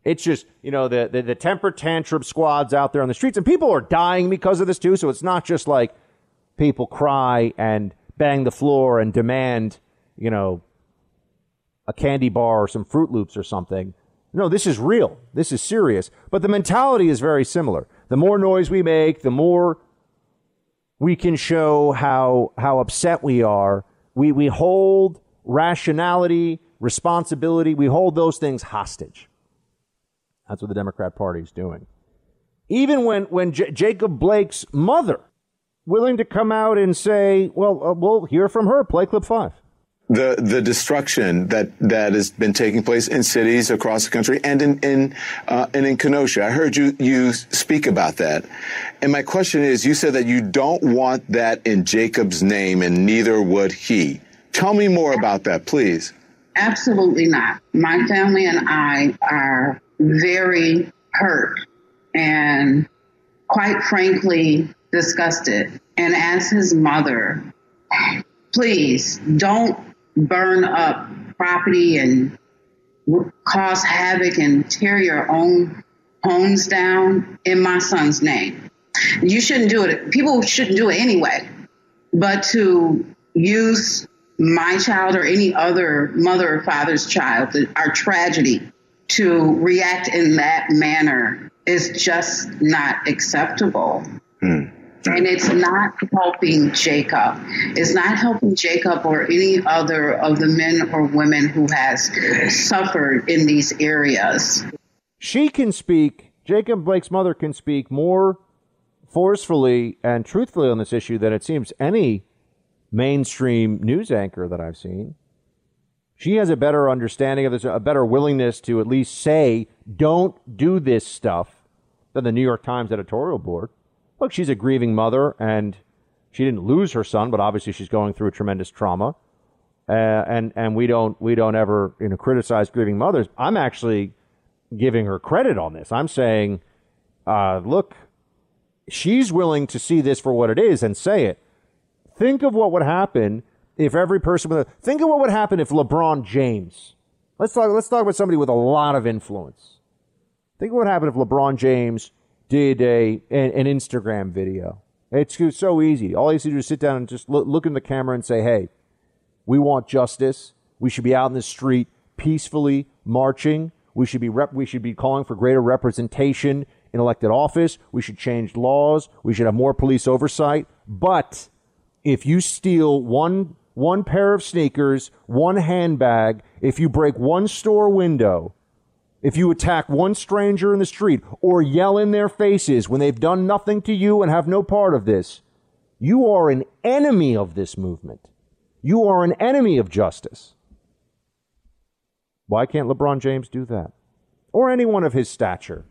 It's just, you know, the, the, the temper tantrum squads out there on the streets, and people are dying because of this too. So it's not just like people cry and bang the floor and demand, you know, a candy bar or some Froot Loops or something. No, this is real. This is serious. But the mentality is very similar. The more noise we make, the more we can show how how upset we are. We we hold rationality responsibility. We hold those things hostage. That's what the Democrat Party is doing. Even when, when J- Jacob Blake's mother willing to come out and say, well, uh, we'll hear from her, play clip five. The, the destruction that, that has been taking place in cities across the country and in, in, uh, and in Kenosha. I heard you, you speak about that. And my question is, you said that you don't want that in Jacob's name and neither would he. Tell me more about that, please. Absolutely not. My family and I are very hurt and quite frankly disgusted. And as his mother, please don't burn up property and cause havoc and tear your own homes down in my son's name. You shouldn't do it. People shouldn't do it anyway. But to use my child or any other mother or father's child, our tragedy, to react in that manner is just not acceptable. Hmm. And it's not helping Jacob. It's not helping Jacob or any other of the men or women who has suffered in these areas. She can speak, Jacob Blake's mother can speak more forcefully and truthfully on this issue than it seems any mainstream news anchor that I've seen. She has a better understanding of this, a better willingness to at least say, don't do this stuff than the New York Times editorial board. Look, she's a grieving mother and she didn't lose her son, but obviously she's going through a tremendous trauma. Uh, and, and we don't, we don't ever, you know, criticize grieving mothers. I'm actually giving her credit on this. I'm saying, uh, look, she's willing to see this for what it is and say it. Think of what would happen if every person with a, think of what would happen if LeBron James, let's talk, let's talk about somebody with a lot of influence. Think of what happened if LeBron James did a, an, an Instagram video. It's so easy. All he has to do is sit down and just look, look in the camera and say, hey, we want justice. We should be out in the street peacefully marching. We should be rep- we should be calling for greater representation in elected office. We should change laws. We should have more police oversight. But if you steal one one pair of sneakers, one handbag, if you break one store window, if you attack one stranger in the street or yell in their faces when they've done nothing to you and have no part of this, you are an enemy of this movement. You are an enemy of justice. Why can't LeBron James do that? Or anyone of his stature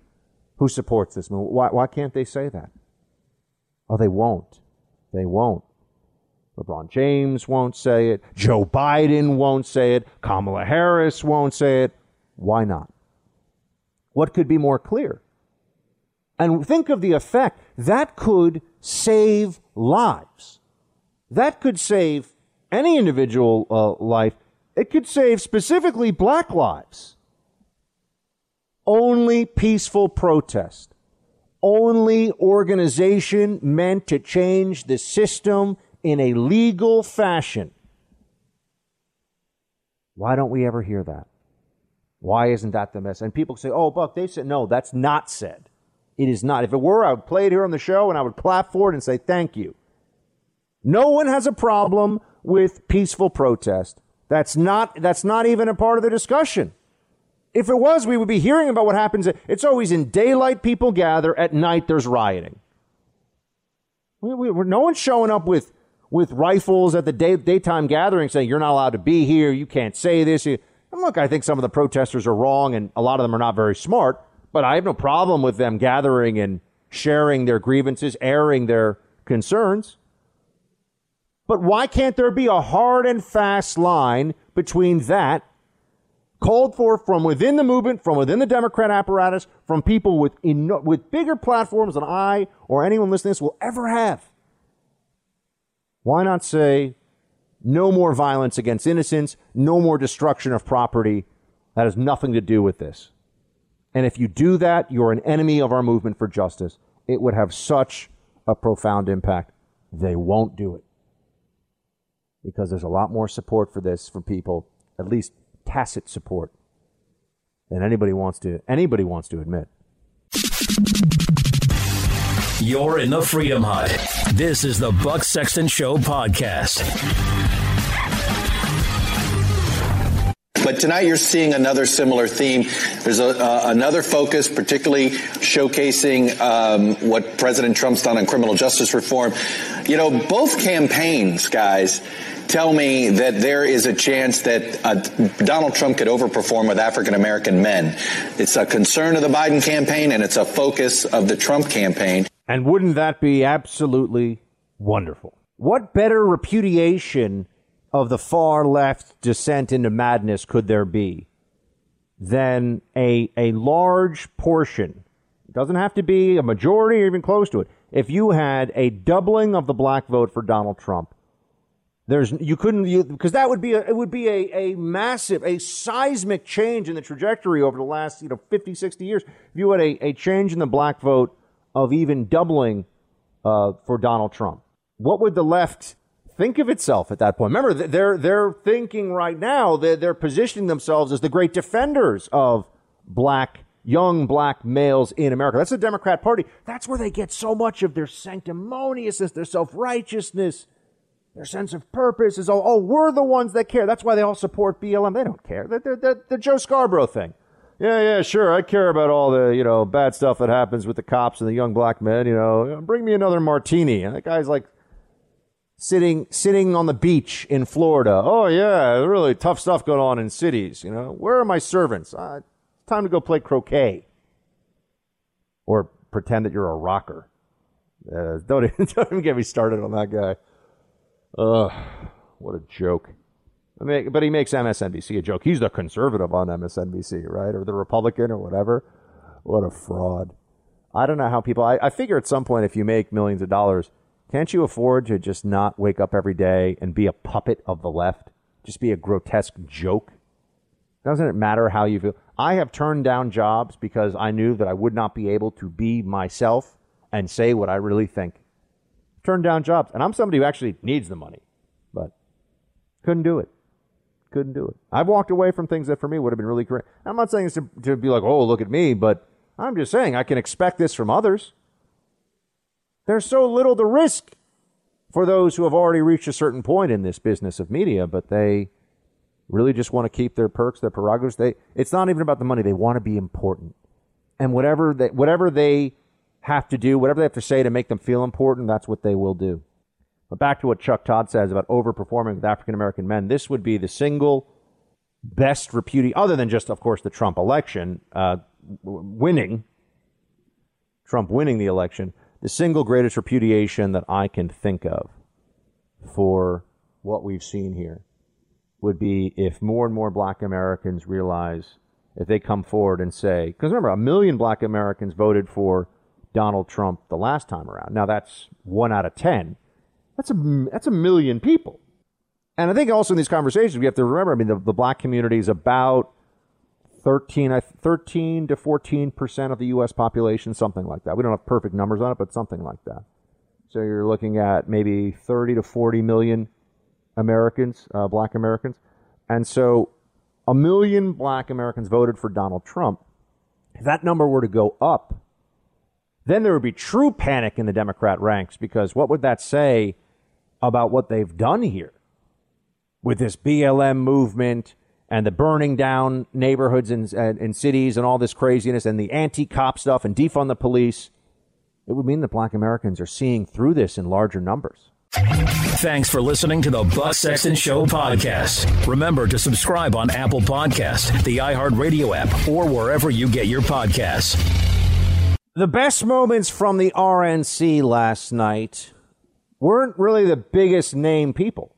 who supports this movement? Why, why can't they say that? Oh, they won't. They won't. LeBron James won't say it. Joe Biden won't say it. Kamala Harris won't say it. Why not? What could be more clear? And think of the effect. that could save lives. That could save any individual uh, life. It could save specifically black lives. Only peaceful protest. Only organization meant to change the system in a legal fashion. Why don't we ever hear that? Why isn't that the message? And people say, oh, Buck, they said, no, that's not said. It is not. If it were, I would play it here on the show and I would clap for it and say thank you. No one has a problem with peaceful protest. That's not, that's not even a part of the discussion. If it was, we would be hearing about what happens. It's always in daylight, people gather. At night, there's rioting. We, we, no one's showing up with, with rifles at the day, daytime gathering saying, you're not allowed to be here. You can't say this. And look, I think some of the protesters are wrong and a lot of them are not very smart, but I have no problem with them gathering and sharing their grievances, airing their concerns. But why can't there be a hard and fast line between that called for from within the movement, from within the Democrat apparatus, from people with with bigger platforms than I or anyone listening to this will ever have? Why not say no more violence against innocents, no more destruction of property? That has nothing to do with this. And if you do that, you're an enemy of our movement for justice. It would have such a profound impact. They won't do it because there's a lot more support for this from people, at least tacit support, than anybody wants to anybody wants to admit. You're in the Freedom Hut. This is the Buck Sexton Show podcast. But tonight you're seeing another similar theme. There's a, uh, another focus, particularly showcasing um, what President Trump's done on criminal justice reform. You know, both campaigns, guys, tell me that there is a chance that uh, Donald Trump could overperform with African American men. It's a concern of the Biden campaign and it's a focus of the Trump campaign. And wouldn't that be absolutely wonderful? What better repudiation of the far left descent into madness could there be than a, a large portion? It doesn't have to be a majority or even close to it. If you had a doubling of the black vote for Donald Trump, there's you couldn't because that would be a, it would be a, a massive a seismic change in the trajectory over the last you know 50 60 years if you had a, a change in the black vote of even doubling uh, for Donald Trump what would the left think of itself at that point. Remember, they're they're thinking right now they're, they're positioning themselves as the great defenders of black young black males in America. That's the Democrat Party. That's where they get so much of their sanctimoniousness, their self righteousness, their sense of purpose. Is all oh we're the ones that care. That's why they all support BLM. They don't care. They're, they're, the Joe Scarborough thing. Yeah, yeah, sure. I care about all the, you know, bad stuff that happens with the cops and the young black men. You know, bring me another martini. And that guy's like sitting sitting on the beach in Florida. Oh yeah, really tough stuff going on in cities. You know, where are my servants? Uh, time to go play croquet or pretend that you're a rocker. Uh, don't, even, <laughs> don't even get me started on that guy. Ugh, what a joke. But he makes MSNBC a joke. He's the conservative on MSNBC, right? Or the Republican or whatever. What a fraud. I don't know how people, I, I figure at some point if you make millions of dollars, can't you afford to just not wake up every day and be a puppet of the left? Just be a grotesque joke? Doesn't it matter how you feel? I have turned down jobs because I knew that I would not be able to be myself and say what I really think. Turned down jobs. And I'm somebody who actually needs the money, but couldn't do it. Couldn't do it. I've walked away from things that for me would have been really great. I'm not saying this to, to be like, oh, look at me, but I'm just saying I can expect this from others. There's so little to risk for those who have already reached a certain point in this business of media, but they really just want to keep their perks, their prerogatives. They, it's not even about the money. They want to be important. And whatever they, whatever they have to do, whatever they have to say to make them feel important, that's what they will do. But back to what Chuck Todd says about overperforming with African American men, this would be the single best repudiation, other than just, of course, the Trump election, uh, winning, Trump winning the election the single greatest repudiation that I can think of for what we've seen here would be if more and more black Americans realize if they come forward and say, because remember, a million black Americans voted for Donald Trump the last time around. Now that's one out of ten. That's a that's a million people. And I think also in these conversations we have to remember. I mean, the, the black community is about 13, 13 to 14 percent of the U.S. population, something like that. We don't have perfect numbers on it, but something like that. So you're looking at maybe 30 to 40 million Americans, uh, black Americans. And so a million black Americans voted for Donald Trump. If that number were to go up, then there would be true panic in the Democrat ranks because what would that say about what they've done here with this BLM movement and the burning down neighborhoods and, in cities and all this craziness and the anti cop stuff and defund the police? It would mean that black Americans are seeing through this in larger numbers. Thanks for listening to the Buck Sexton Show podcast. Remember to subscribe on Apple Podcast, the iHeartRadio app, or wherever you get your podcasts. The best moments from the RNC last night weren't really the biggest name people.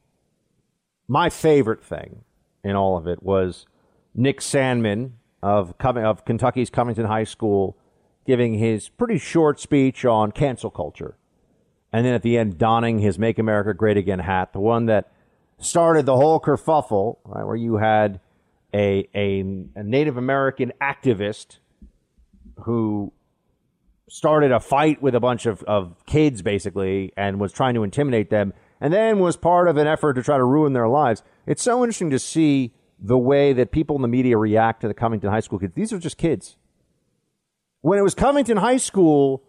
My favorite thing in all of it was Nick Sandmann of, of Kentucky's Covington High School giving his pretty short speech on cancel culture and then at the end donning his Make America Great Again hat, the one that started the whole kerfuffle, right, where you had a, a, a Native American activist who started a fight with a bunch of, of kids, basically, and was trying to intimidate them, and then was part of an effort to try to ruin their lives. It's so interesting to see the way that people in the media react to the Covington High School kids. These are just kids. When it was Covington High School,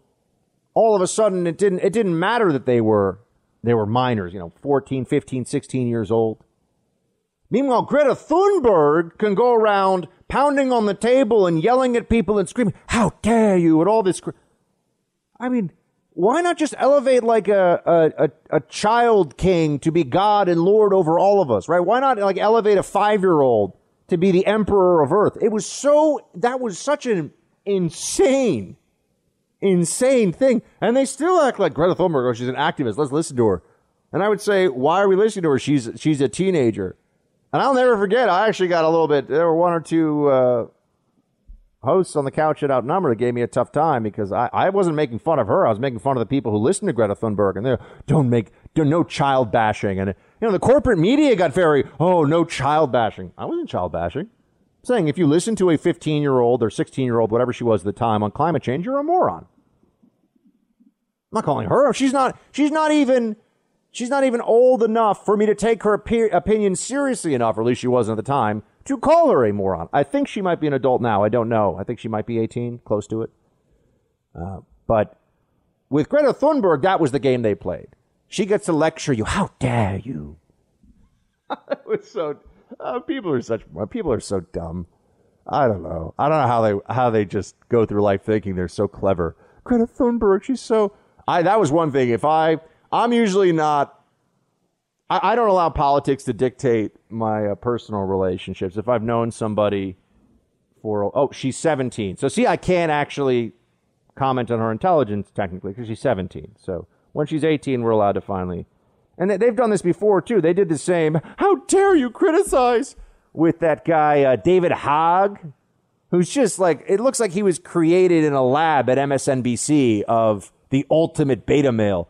all of a sudden it didn't it didn't matter that they were they were minors, you know, 14, 15, 16 years old. Meanwhile, Greta Thunberg can go around pounding on the table and yelling at people and screaming, "How dare you!" and all this. Cr- I mean, why not just elevate like a, a, a, child king to be God and Lord over all of us, right? Why not like elevate a five year old to be the emperor of earth? It was so, that was such an insane insane thing. And they still act like Greta Thunberg, oh, she's an activist. Let's listen to her. And I would say, why are we listening to her? She's she's a teenager. And I'll never forget, I actually got a little bit, there were one or two uh, hosts on the couch at Outnumbered gave me a tough time because I, I wasn't making fun of her. I was making fun of the people who listen to Greta Thunberg. And they're, don't make, don't, no child bashing. And, you know, the corporate media got very, oh, no child bashing. I wasn't child bashing saying if you listen to a 15 year old or 16 year old, whatever she was at the time, on climate change, you're a moron. I'm not calling her. She's not. She's not even. She's not even old enough for me to take her opinion seriously enough, or at least she wasn't at the time, to call her a moron. I think she might be an adult now. I don't know. I think she might be 18, close to it. Uh, but with Greta Thunberg, that was the game they played. She gets to lecture you. How dare you? <laughs> it was so uh, people are such people are so dumb. I don't know. I don't know how they how they just go through life thinking they're so clever. Greta Thunberg, she's so. I that was one thing. If I I'm usually not. I, I don't allow politics to dictate my uh, personal relationships. If I've known somebody for oh she's 17, so see I can't actually comment on her intelligence technically because she's 17. So when she's 18, we're allowed to finally and they've done this before, too. They did the same. How dare you criticize with that guy, uh, David Hogg, who's just like, it looks like he was created in a lab at MSNBC of the ultimate beta male.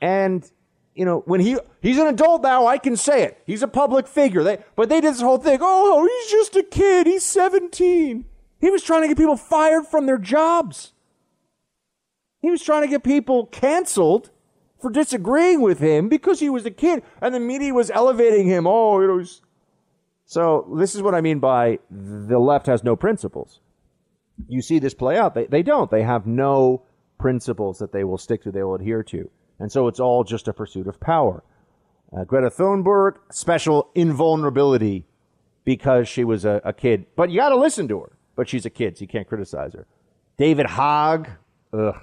And, you know, when he, he's an adult now, I can say it. He's a public figure. They, but they did this whole thing. Oh, he's just a kid. He's 17. He was trying to get people fired from their jobs. He was trying to get people canceled for disagreeing with him because he was a kid and the media was elevating him. Oh, you know. So this is what I mean by the left has no principles. You see this play out. They, they don't. They have no principles that they will stick to, they will adhere to. And so it's all just a pursuit of power. Uh, Greta Thunberg, special invulnerability because she was a, a kid. But you got to listen to her. But she's a kid, so you can't criticize her. David Hogg, ugh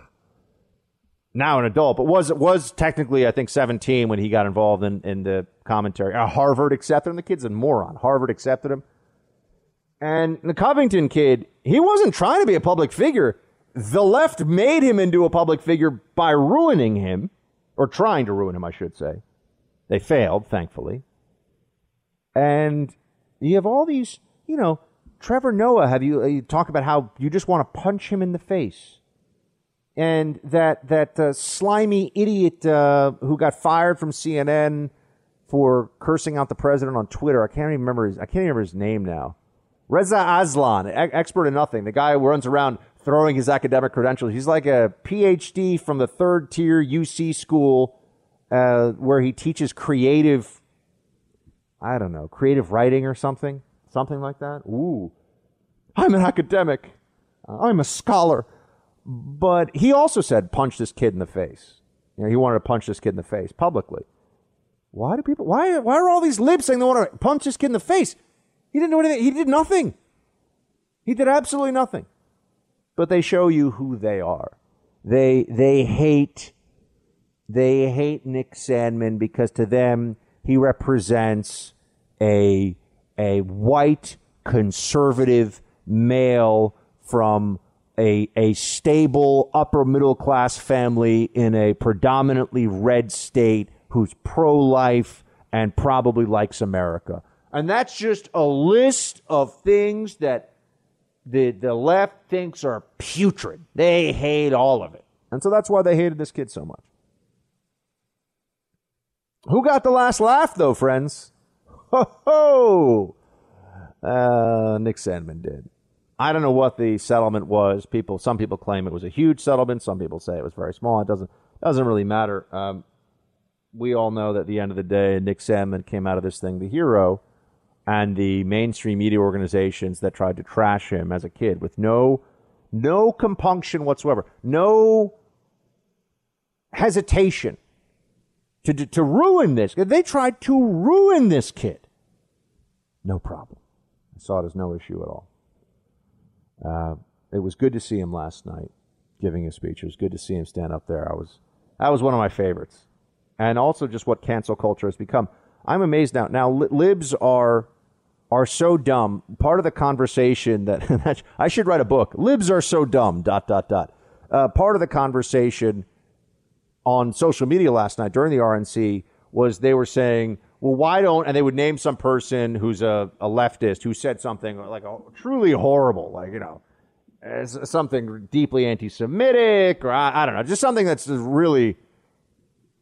now an adult, but was was technically I think 17 when he got involved in, in the commentary. Uh, Harvard accepted him. The kid's a moron. Harvard accepted him. And the Covington kid, he wasn't trying to be a public figure. The left made him into a public figure by ruining him, or trying to ruin him, I should say. They failed, thankfully. And you have all these, you know, Trevor Noah. Have you, you talk about how you just want to punch him in the face? and that that uh, slimy idiot uh, who got fired from CNN for cursing out the president on Twitter. I can't even remember his. I can't remember his name now. Reza Aslan, expert in nothing. The guy who runs around throwing his academic credentials. He's like a PhD from the third tier UC school uh, where he teaches creative. I don't know, creative writing or something, something like that. Ooh, I'm an academic. I'm a scholar. But he also said, punch this kid in the face. You know, he wanted to punch this kid in the face publicly. Why do people, why, why are all these libs saying they want to punch this kid in the face? He didn't do anything. He did nothing. He did absolutely nothing. But they show you who they are. They, they hate, they hate Nick Sandmann because to them, he represents a, a white conservative male from a, a stable upper middle class family in a predominantly red state who's pro life and probably likes America. And that's just a list of things that the, the left thinks are putrid. They hate all of it. And so that's why they hated this kid so much. Who got the last laugh, though, friends? Ho ho! Uh, Nick Sandmann did. I don't know what the settlement was. People, some people claim it was a huge settlement. Some people say it was very small. It doesn't doesn't really matter. Um, we all know that at the end of the day, Nick Sandmann came out of this thing the hero, and the mainstream media organizations that tried to trash him as a kid with no no compunction whatsoever, no hesitation to to, to ruin this. They tried to ruin this kid. No problem. I saw it as no issue at all. Uh, it was good to see him last night giving his speech. It was good to see him stand up there. I was that was one of my favorites, and also just what cancel culture has become. I'm amazed now. Now libs are are so dumb. Part of the conversation that <laughs> I should write a book. Libs are so dumb. Dot dot dot. Uh, part of the conversation on social media last night during the RNC was they were saying, well, why don't, and they would name some person who's a, a leftist who said something like oh, truly horrible, like, you know, something deeply anti Semitic, or I, I, don't know, just something that's really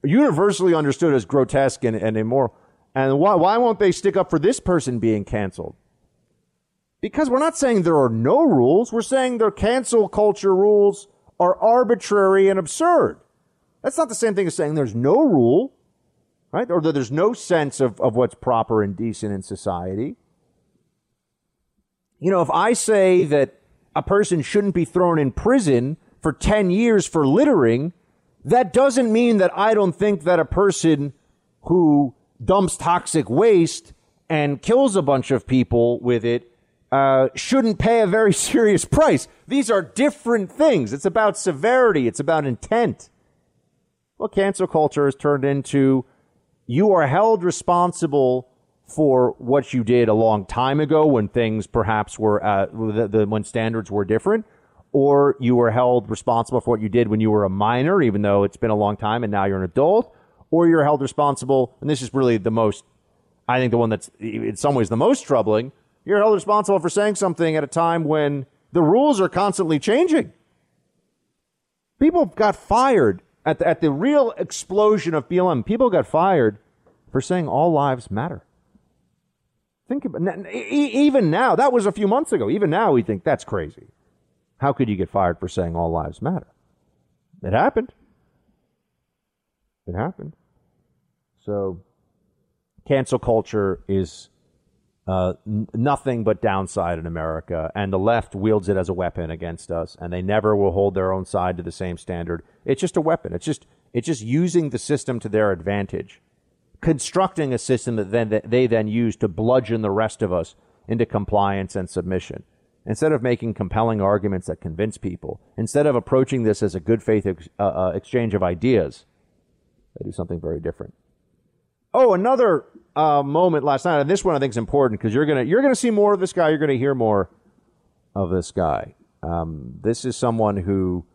universally understood as grotesque and, and immoral. And why, why won't they stick up for this person being canceled? Because we're not saying there are no rules. We're saying their cancel culture rules are arbitrary and absurd. That's not the same thing as saying there's no rule, right? Or that there's no sense of, of what's proper and decent in society. You know, if I say that a person shouldn't be thrown in prison for 10 years for littering, that doesn't mean that I don't think that a person who dumps toxic waste and kills a bunch of people with it uh, shouldn't pay a very <laughs> serious price. These are different things. It's about severity, it's about intent. Well, cancel culture has turned into you are held responsible for what you did a long time ago when things perhaps were uh, the, the, when standards were different, or you were held responsible for what you did when you were a minor, even though it's been a long time and now you're an adult, or you're held responsible, and this is really the most, I think the one that's in some ways the most troubling. You're held responsible for saying something at a time when the rules are constantly changing. People got fired at the, at the real explosion of BLM, people got fired for saying all lives matter. Think about even now. That was a few months ago. Even now, we think that's crazy. How could you get fired for saying all lives matter? It happened. It happened. So, cancel culture is uh, n- nothing but downside in America, and the left wields it as a weapon against us, and they never will hold their own side to the same standard. It's just a weapon. It's just it's just using the system to their advantage, constructing a system that then that they then use to bludgeon the rest of us into compliance and submission. Instead of making compelling arguments that convince people, instead of approaching this as a good faith ex- uh, uh, exchange of ideas, they do something very different. Oh, another uh, moment last night, and this one I think is important because you're gonna you're gonna see more of this guy. You're gonna hear more of this guy. Um, this is someone who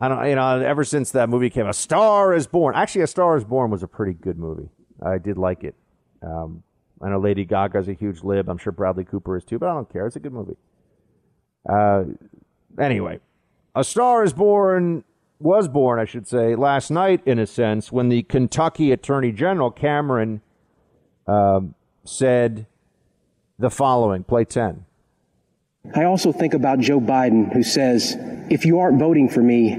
I don't you know ever since that movie came, A Star Is Born. Actually, A Star Is Born was a pretty good movie. I did like it. Um, I know Lady Gaga's a huge lib. I'm sure Bradley Cooper is too, but I don't care. It's a good movie. Uh, anyway, A star is born, was born, I should say, last night, in a sense, when the Kentucky Attorney General, Cameron, uh, said the following play 10. I also think about Joe Biden, who says, if you aren't voting for me,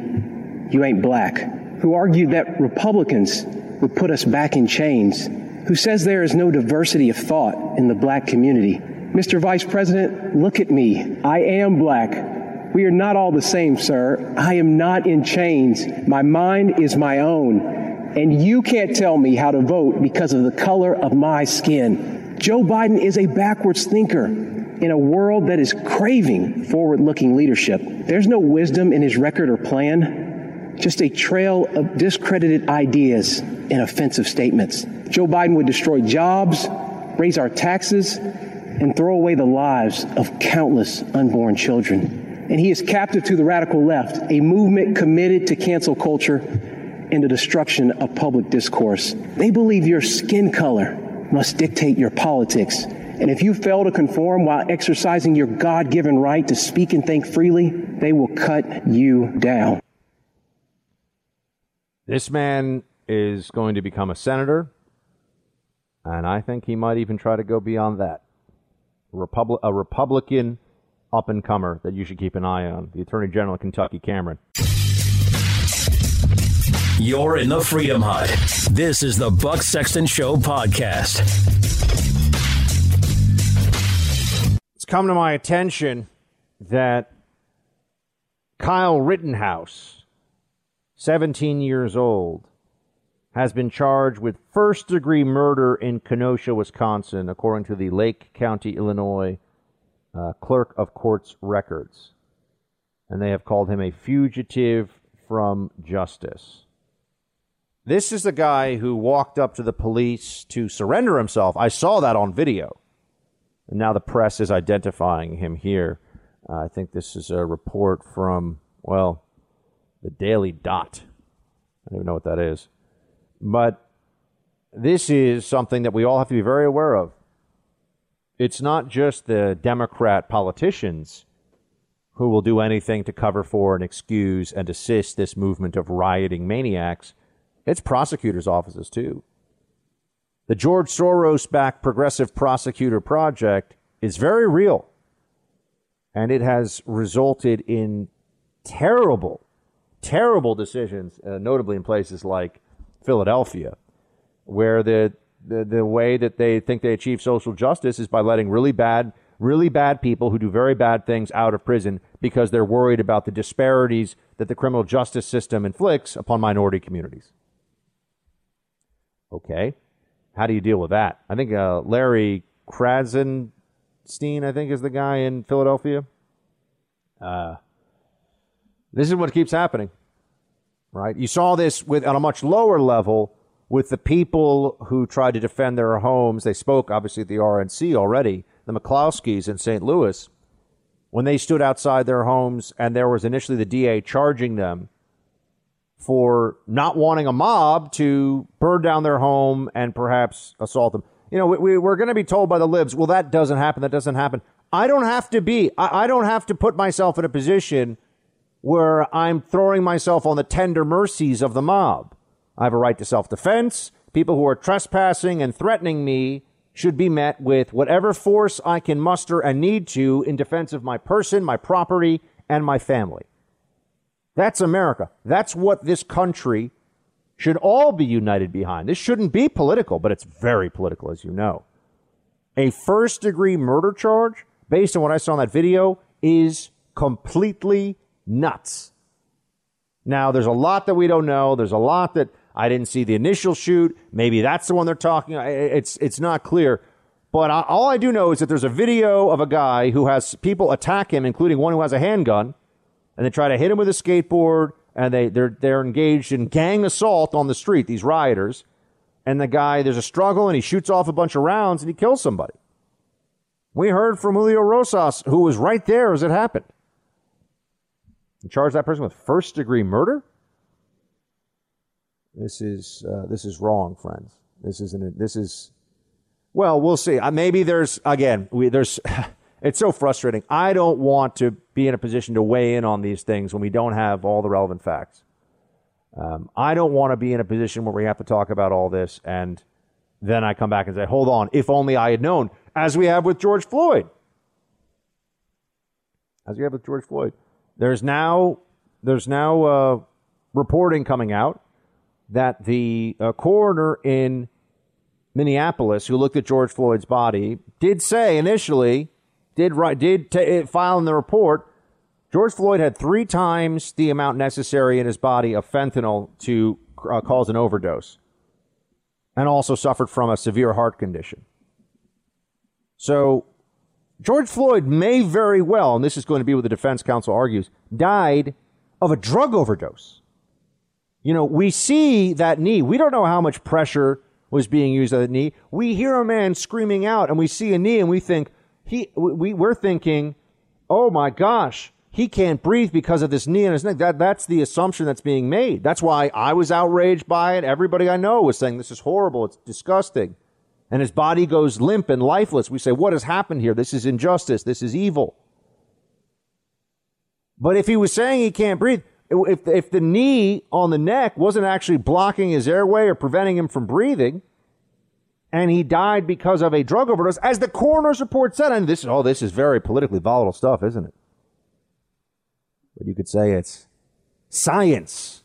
you ain't black, who argued that Republicans would put us back in chains, who says there is no diversity of thought in the black community. Mr. Vice President, look at me. I am black. We are not all the same, sir. I am not in chains. My mind is my own. And you can't tell me how to vote because of the color of my skin. Joe Biden is a backwards thinker in a world that is craving forward looking leadership. There's no wisdom in his record or plan, just a trail of discredited ideas and offensive statements. Joe Biden would destroy jobs, raise our taxes, and throw away the lives of countless unborn children. And he is captive to the radical left, a movement committed to cancel culture and the destruction of public discourse. They believe your skin color must dictate your politics. And if you fail to conform while exercising your God given right to speak and think freely, they will cut you down. This man is going to become a senator, and I think he might even try to go beyond that. Republic, a Republican up and comer that you should keep an eye on, the Attorney General of Kentucky, Cameron. You're in the Freedom Hut. This is the Buck Sexton Show podcast. It's come to my attention that Kyle Rittenhouse, 17 years old, has been charged with first degree murder in Kenosha, Wisconsin, according to the Lake County, Illinois uh, clerk of court's records. And they have called him a fugitive from justice. This is the guy who walked up to the police to surrender himself. I saw that on video. And now the press is identifying him here. Uh, I think this is a report from, well, the Daily Dot. I don't even know what that is. But this is something that we all have to be very aware of. It's not just the Democrat politicians who will do anything to cover for and excuse and assist this movement of rioting maniacs. It's prosecutors' offices, too. The George Soros backed Progressive Prosecutor Project is very real. And it has resulted in terrible, terrible decisions, uh, notably in places like Philadelphia, where the, the the way that they think they achieve social justice is by letting really bad really bad people who do very bad things out of prison because they're worried about the disparities that the criminal justice system inflicts upon minority communities. Okay, how do you deal with that? I think uh, Larry Krassenstein, I think, is the guy in Philadelphia. Uh, this is what keeps happening right? You saw this with on a much lower level with the people who tried to defend their homes. They spoke obviously at the RNC already. The McCloskeys in St. Louis, when they stood outside their homes, and there was initially the DA charging them for not wanting a mob to burn down their home and perhaps assault them. You know, we, we, are going to be told by the libs, well, that doesn't happen. That doesn't happen. I don't have to be. I, I don't have to put myself in a position where I'm throwing myself on the tender mercies of the mob. I have a right to self defense. People who are trespassing and threatening me should be met with whatever force I can muster and need to in defense of my person, my property, and my family. That's America. That's what this country should all be united behind. This shouldn't be political, but it's very political, as you know. A first degree murder charge, based on what I saw in that video, is completely nuts. Now, there's a lot that we don't know. There's a lot that I didn't see the initial shoot. Maybe that's the one they're talking. It's it's not clear. But I, all I do know is that there's a video of a guy who has people attack him, including one who has a handgun, and they try to hit him with a skateboard, and they they're they're engaged in gang assault on the street. These rioters, and the guy there's a struggle, and he shoots off a bunch of rounds, and he kills somebody. We heard from Julio Rosas, who was right there as it happened and charge that person with first degree murder? This is uh, this is wrong, friends. This isn't. This is. Well, we'll see. Uh, maybe there's again. We, there's <laughs> it's so frustrating. I don't want to be in a position to weigh in on these things when we don't have all the relevant facts. Um, I don't want to be in a position where we have to talk about all this and then I come back and say, hold on, if only I had known, as we have with George Floyd. As we have with George Floyd. There's now there's now uh, reporting coming out that the uh, coroner in Minneapolis, who looked at George Floyd's body, did say initially, did write, did t- file in the report, George Floyd had three times the amount necessary in his body of fentanyl to uh, cause an overdose, and also suffered from a severe heart condition. So, George Floyd may very well, and this is going to be what the defense counsel argues, died of a drug overdose. You know, we see that knee. We don't know how much pressure was being used on the knee. We hear a man screaming out and we see a knee and we think he we we're thinking, "Oh my gosh, he can't breathe because of this knee in his neck." That that's the assumption that's being made. That's why I was outraged by it. Everybody I know was saying this is horrible. It's disgusting. And his body goes limp and lifeless. We say, "What has happened here? This is injustice. This is evil." But if he was saying he can't breathe, if, if the knee on the neck wasn't actually blocking his airway or preventing him from breathing, and he died because of a drug overdose, as the coroner's report said, and this is, oh, this is very politically volatile stuff, isn't it? But you could say it's science.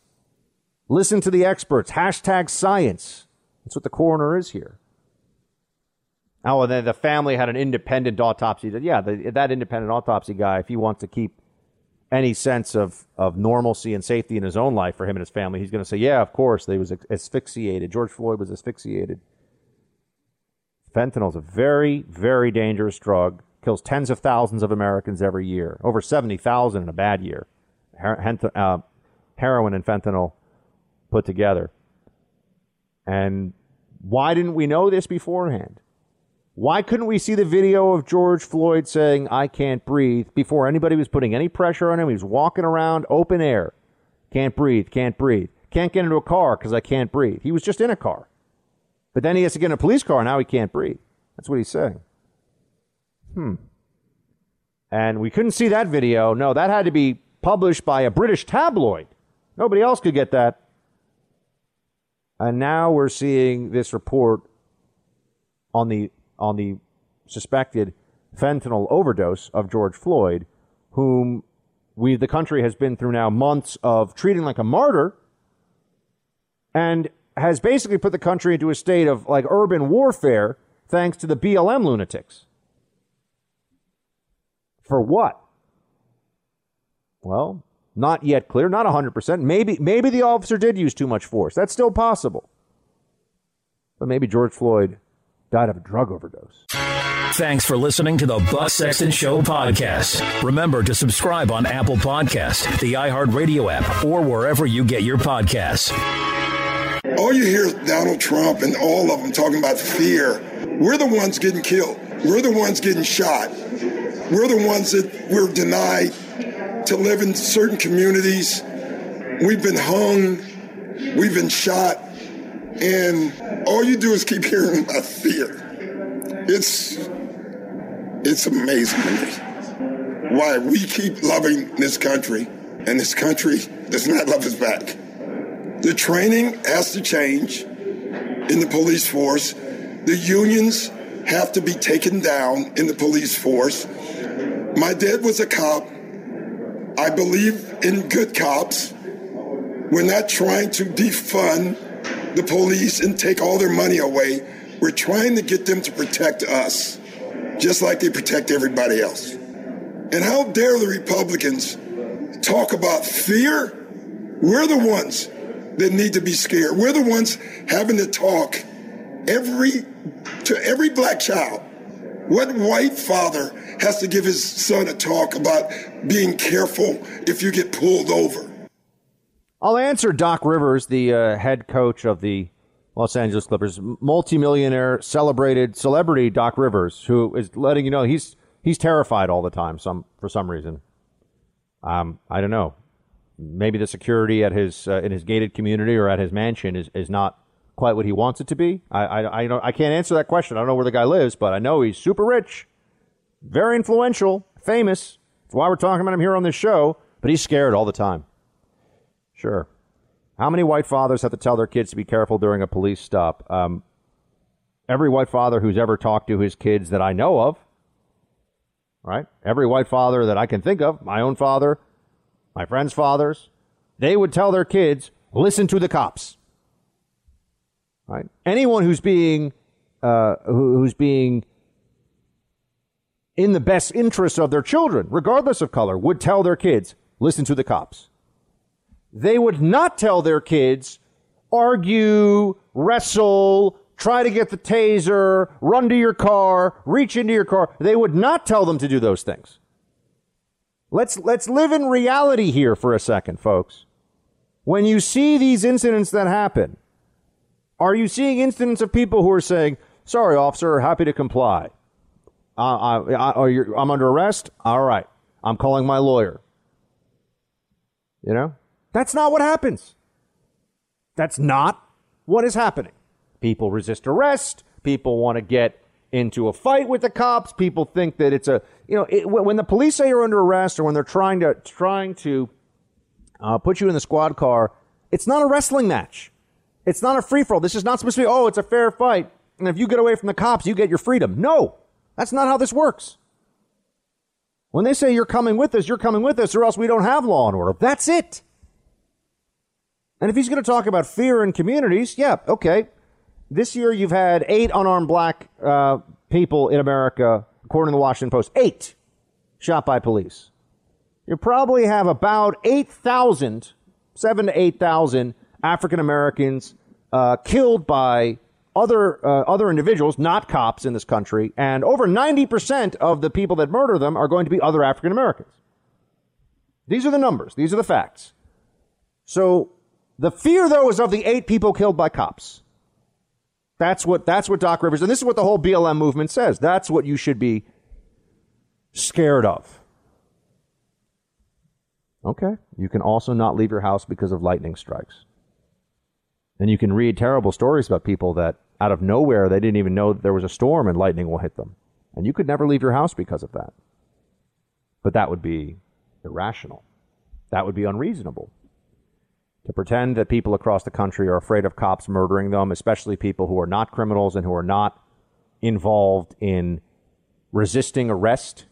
Listen to the experts. Hashtag science. That's what the coroner is here. Oh, and then the family had an independent autopsy. Yeah, the, that independent autopsy guy, if he wants to keep any sense of, of normalcy and safety in his own life for him and his family, he's going to say, yeah, of course, they was asphyxiated. George Floyd was asphyxiated. Fentanyl is a very, very dangerous drug. Kills tens of thousands of Americans every year. Over 70,000 in a bad year. Her- uh, heroin and fentanyl put together. And why didn't we know this beforehand? Why couldn't we see the video of George Floyd saying, I can't breathe, before anybody was putting any pressure on him? He was walking around open air. Can't breathe, can't breathe. Can't get into a car because I can't breathe. He was just in a car. But then he has to get in a police car, and now he can't breathe. That's what he's saying. Hmm. And we couldn't see that video. No, that had to be published by a British tabloid. Nobody else could get that. And now we're seeing this report on the on the suspected fentanyl overdose of George Floyd, whom we, the country, has been through now months of treating like a martyr and has basically put the country into a state of like urban warfare thanks to the BLM lunatics. For what? Well, not yet clear, not 100%. Maybe maybe the officer did use too much force. That's still possible. But maybe George Floyd died of a drug overdose. Thanks for listening to the Buck Sexton Show podcast. Remember to subscribe on Apple Podcast, the iHeartRadio app, or wherever you get your podcasts. All you hear is Donald Trump and all of them talking about fear. We're the ones getting killed. We're the ones getting shot. We're the ones that we're denied to live in certain communities. We've been hung. We've been shot. And all you do is keep hearing about fear. It's it's amazing to me why we keep loving this country and this country does not love us back. The training has to change in the police force. The unions have to be taken down in the police force. My dad was a cop. I believe in good cops. We're not trying to defund the police and take all their money away. We're trying to get them to protect us, just like they protect everybody else. And how dare the Republicans talk about fear? We're the ones that need to be scared. We're the ones having to talk every to every black child. What white father has to give his son a talk about being careful if you get pulled over? I'll answer Doc Rivers, the uh, head coach of the Los Angeles Clippers, multimillionaire, celebrated celebrity Doc Rivers, who is letting you know he's he's terrified all the time. Some for some reason. Um, I don't know. Maybe the security at his uh, in his gated community or at his mansion is, is not quite what he wants it to be. I I I, don't, I can't answer that question. I don't know where the guy lives, but I know he's super rich. very influential, famous. That's why we're talking about him here on this show. But he's scared all the time. Sure. How many white fathers have to tell their kids to be careful during a police stop? Um, every white father who's ever talked to his kids that I know of, right? Every white father that I can think of, my own father, my friends' fathers, they would tell their kids, listen to the cops. Right? Anyone who's being uh, who's being in the best interest of their children, regardless of color, would tell their kids, listen to the cops. They would not tell their kids, argue, wrestle, try to get the taser, run to your car, reach into your car. They would not tell them to do those things. Let's, let's live in reality here for a second, folks. When you see these incidents that happen, are you seeing incidents of people who are saying, sorry, officer, happy to comply? I, I, I'm under arrest? All right. I'm calling my lawyer. You know? That's not what happens. That's not what is happening. People resist arrest. People want to get into a fight with the cops. People think that it's a, you know, it, when the police say you're under arrest or when they're trying to, trying to uh, put you in the squad car, it's not a wrestling match. It's not a free for all. This is not supposed to be, oh, it's a fair fight. And if you get away from the cops, you get your freedom. No, that's not how this works. When they say you're coming with us, you're coming with us, or else we don't have law and order. That's it. And if he's going to talk about fear in communities, yeah, okay. This year you've had eight unarmed black uh, people in America, according to the Washington Post. Eight shot by police. You probably have about 8,000, 7 to 8,000 African Americans uh, killed by other uh, other individuals, not cops in this country, and over 90% of the people that murder them are going to be other African Americans. These are the numbers. These are the facts. So the fear, though, is of the eight people killed by cops. That's what, that's what Doc Rivers, and this is what the whole BLM movement says. That's what you should be scared of. Okay. You can also not leave your house because of lightning strikes. And you can read terrible stories about people that out of nowhere, they didn't even know that there was a storm and lightning will hit them. And you could never leave your house because of that. But that would be irrational. That would be unreasonable to pretend that people across the country are afraid of cops murdering them, especially people who are not criminals and who are not involved in resisting arrest.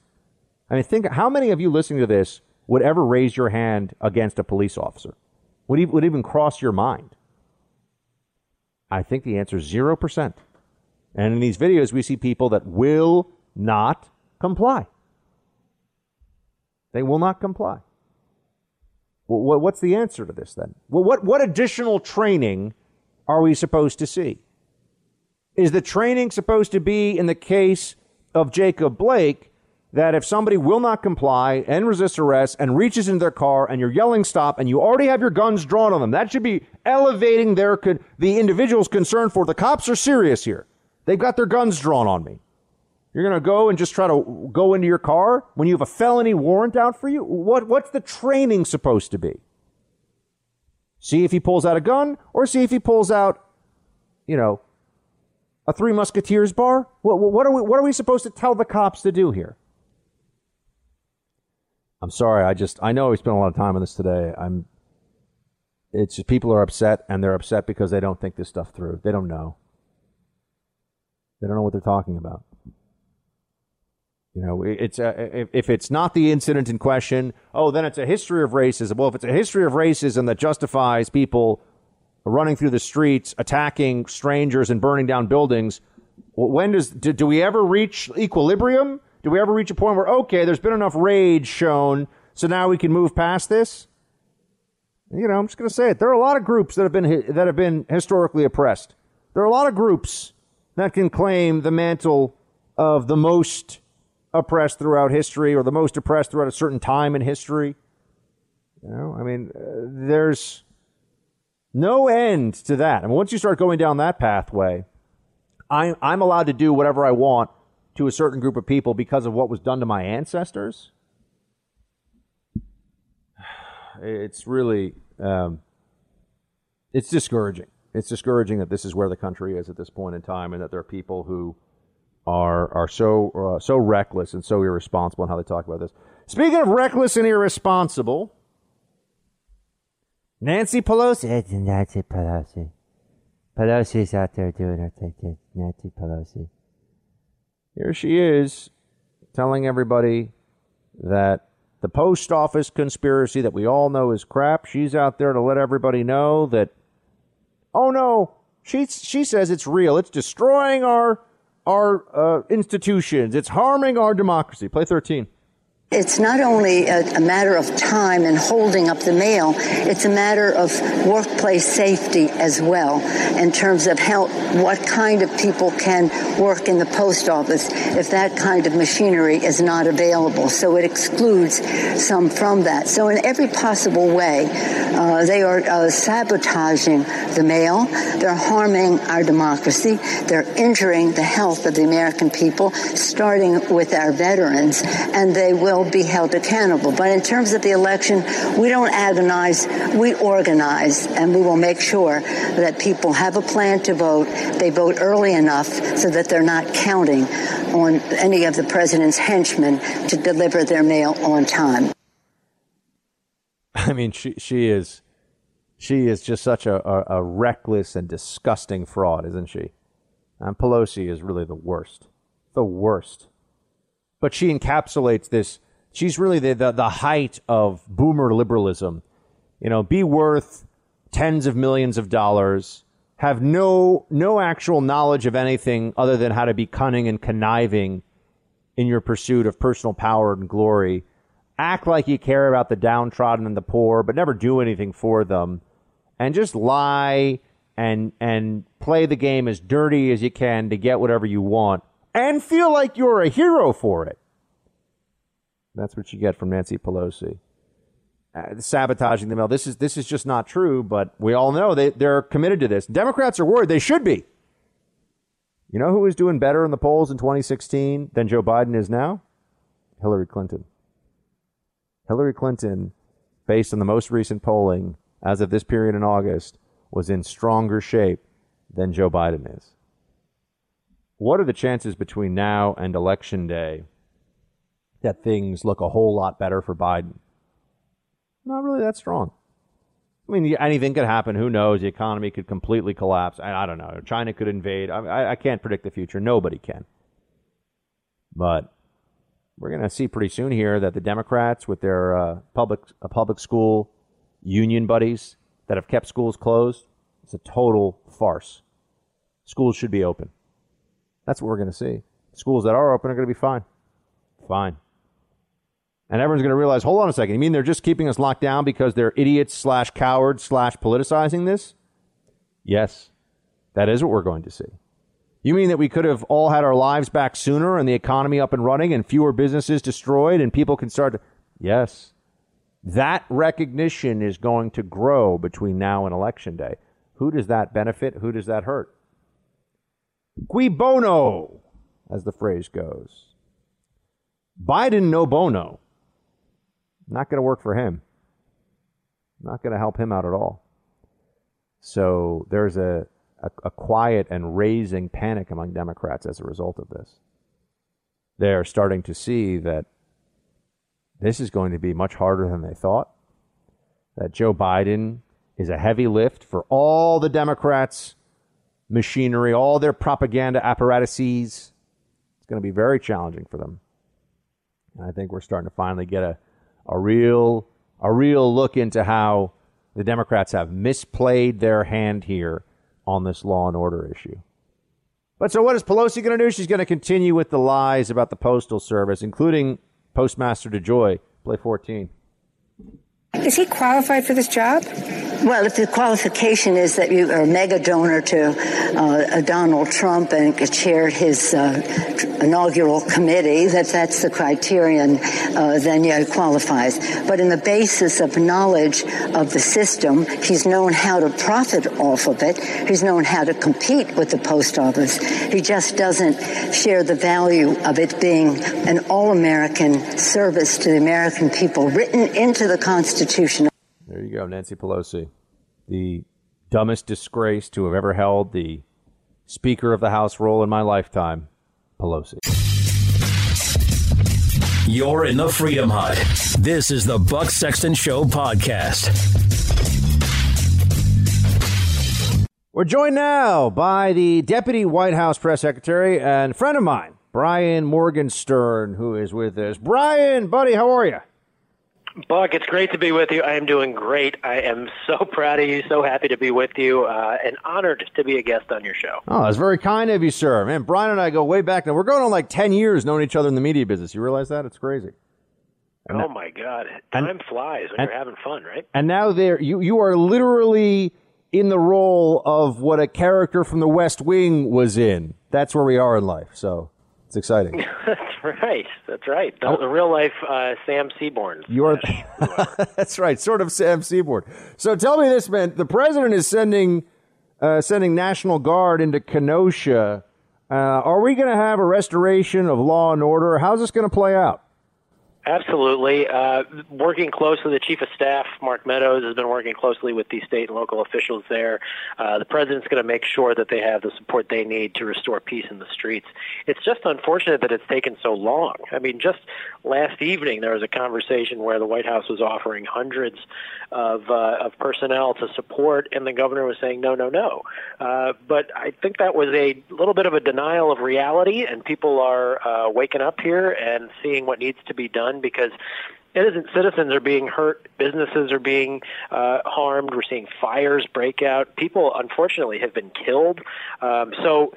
I mean, think how many of you listening to this would ever raise your hand against a police officer? Would even, would even cross your mind? I think the answer is 0%. And in these videos, we see people that will not comply. They will not comply. Well, what's the answer to this then? Well, what, what additional training are we supposed to see? Is the training supposed to be in the case of Jacob Blake that if somebody will not comply and resist arrest and reaches into their car and you're yelling stop and you already have your guns drawn on them, that should be elevating their the individual's concern for the cops are serious here. They've got their guns drawn on me. You're going to go and just try to go into your car when you have a felony warrant out for you? What, what's the training supposed to be? See if he pulls out a gun or see if he pulls out, you know, a Three Musketeers bar? What, what, are we, what are we supposed to tell the cops to do here? I'm sorry. I just, I know we spent a lot of time on this today. I'm, it's just people are upset and they're upset because they don't think this stuff through. They don't know. They don't know what they're talking about. You know, it's a, if, if it's not the incident in question, oh, then it's a history of racism. Well, if it's a history of racism that justifies people running through the streets, attacking strangers, and burning down buildings, when does do, do we ever reach equilibrium? Do we ever reach a point where okay, there's been enough rage shown, so now we can move past this? You know, I'm just going to say it. There are a lot of groups that have been that have been historically oppressed. There are a lot of groups that can claim the mantle of the most oppressed throughout history or the most oppressed throughout a certain time in history. You know, I mean, uh, there's no end to that. I mean, once you start going down that pathway, I, I'm allowed to do whatever I want to a certain group of people because of what was done to my ancestors. <sighs> It's really, um, it's discouraging. It's discouraging that this is where the country is at this point in time and that there are people who are are so uh, so reckless and so irresponsible in how they talk about this. Speaking of reckless and irresponsible, Nancy Pelosi. It's Nancy Pelosi. Pelosi's out there doing her thing. Nancy Pelosi. Here she is telling everybody that the post office conspiracy that we all know is crap. She's out there to let everybody know that, oh no, she, she says it's real. It's destroying our, our uh, institutions. It's harming our democracy. Play 13. It's not only a, a, matter of time and holding up the mail, it's a matter of workplace safety as well, in terms of how, what kind of people can work in the post office if that kind of machinery is not available. So it excludes some from that. So in every possible way, uh, they are uh, sabotaging the mail, they're harming our democracy, they're injuring the health of the American people, starting with our veterans, and they will will be held accountable. But in terms of the election, we don't agonize, we organize, and we will make sure that people have a plan to vote. They vote early enough so that they're not counting on any of the president's henchmen to deliver their mail on time. I mean, she she is she is just such a, a, a reckless and disgusting fraud, isn't she? And Pelosi is really the worst, the worst. But she encapsulates this she's really the, the, the height of boomer liberalism. You know, be worth tens of millions of dollars, have no no actual knowledge of anything other than how to be cunning and conniving in your pursuit of personal power and glory. Act like you care about the downtrodden and the poor, but never do anything for them. And just lie and and play the game as dirty as you can to get whatever you want and feel like you're a hero for it. That's what you get from Nancy Pelosi. Uh, sabotaging the mail. This is this is just not true, but we all know they, they're committed to this. Democrats are worried. They should be. You know who is doing better in the polls in 2016 than Joe Biden is now? Hillary Clinton. Hillary Clinton, based on the most recent polling as of this period in August, was in stronger shape than Joe Biden is. What are the chances between now and election day that things look a whole lot better for Biden. Not really that strong. I mean, anything could happen. Who knows? The economy could completely collapse. I, I don't know. China could invade. I, I can't predict the future. Nobody can. But we're going to see pretty soon here that the Democrats, with their uh, public uh, public school union buddies that have kept schools closed, it's a total farce. Schools should be open. That's what we're going to see. Schools that are open are going to be fine. Fine. And everyone's going to realize, hold on a second. You mean they're just keeping us locked down because they're idiots slash cowards slash politicizing this? Yes, that is what we're going to see. You mean that we could have all had our lives back sooner and the economy up and running and fewer businesses destroyed and people can start to. Yes. That recognition is going to grow between now and election day. Who does that benefit? Who does that hurt? Cui bono, as the phrase goes. Biden no bono. Not going to work for him. Not going to help him out at all. So there's a, a, a, quiet and raising panic among Democrats as a result of this. They are starting to see that this is going to be much harder than they thought. That Joe Biden is a heavy lift for all the Democrats' machinery, all their propaganda apparatuses. It's going to be very challenging for them. And I think we're starting to finally get a a real a real look into how the Democrats have misplayed their hand here on this law and order issue. But so what is Pelosi going to do? She's going to continue with the lies about the Postal Service, including Postmaster DeJoy. Play 14. Is he qualified for this job? Well, if the qualification is that you are a mega donor to uh, Donald Trump and chaired his uh, inaugural committee, that that's the criterion, uh, then yeah, it qualifies. But in the basis of knowledge of the system, he's known how to profit off of it. He's known how to compete with the post office. He just doesn't share the value of it being an all-American service to the American people, written into the Constitution. There you go, Nancy Pelosi, the dumbest disgrace to have ever held the Speaker of the House role in my lifetime. Pelosi. You're in the Freedom Hut. This is the Buck Sexton Show podcast. We're joined now by the Deputy White House Press Secretary and friend of mine, Brian Morgenstern, who is with us. Brian, buddy, how are you? Buck, it's great to be with you. I am doing great. I am so <laughs> proud of you, so happy to be with you, uh, and honored to be a guest on your show. Oh, that's very kind of you, sir. Man, Brian and I go way back now. We're going on like 10 years knowing each other in the media business. You realize that? It's crazy. And oh, my God. Time and, flies when and, you're having fun, right? And now there, you, you are literally in the role of what a character from the West Wing was in. That's where we are in life. So it's exciting. <laughs> that's right. That's right. The, oh. the real life uh, Sam Seaborn. You are. <laughs> <laughs> that's right. Sort of Sam Seaborn. So tell me this, man. The president is sending uh, sending National Guard into Kenosha. Uh, are we going to have a restoration of law and order? How's this going to play out? Absolutely. Uh, working closely, the Chief of Staff, Mark Meadows, has been working closely with the state and local officials there. Uh, the President's going to make sure that they have the support they need to restore peace in the streets. It's just unfortunate that it's taken so long. I mean, just last evening, there was a conversation where the White House was offering hundreds of, uh, of personnel to support, and the governor was saying, no, no, no. Uh, but I think that was a little bit of a denial of reality, and people are uh, waking up here and seeing what needs to be done because innocent citizens are being hurt, businesses are being uh, harmed. We're seeing fires break out. People, unfortunately, have been killed. Um, so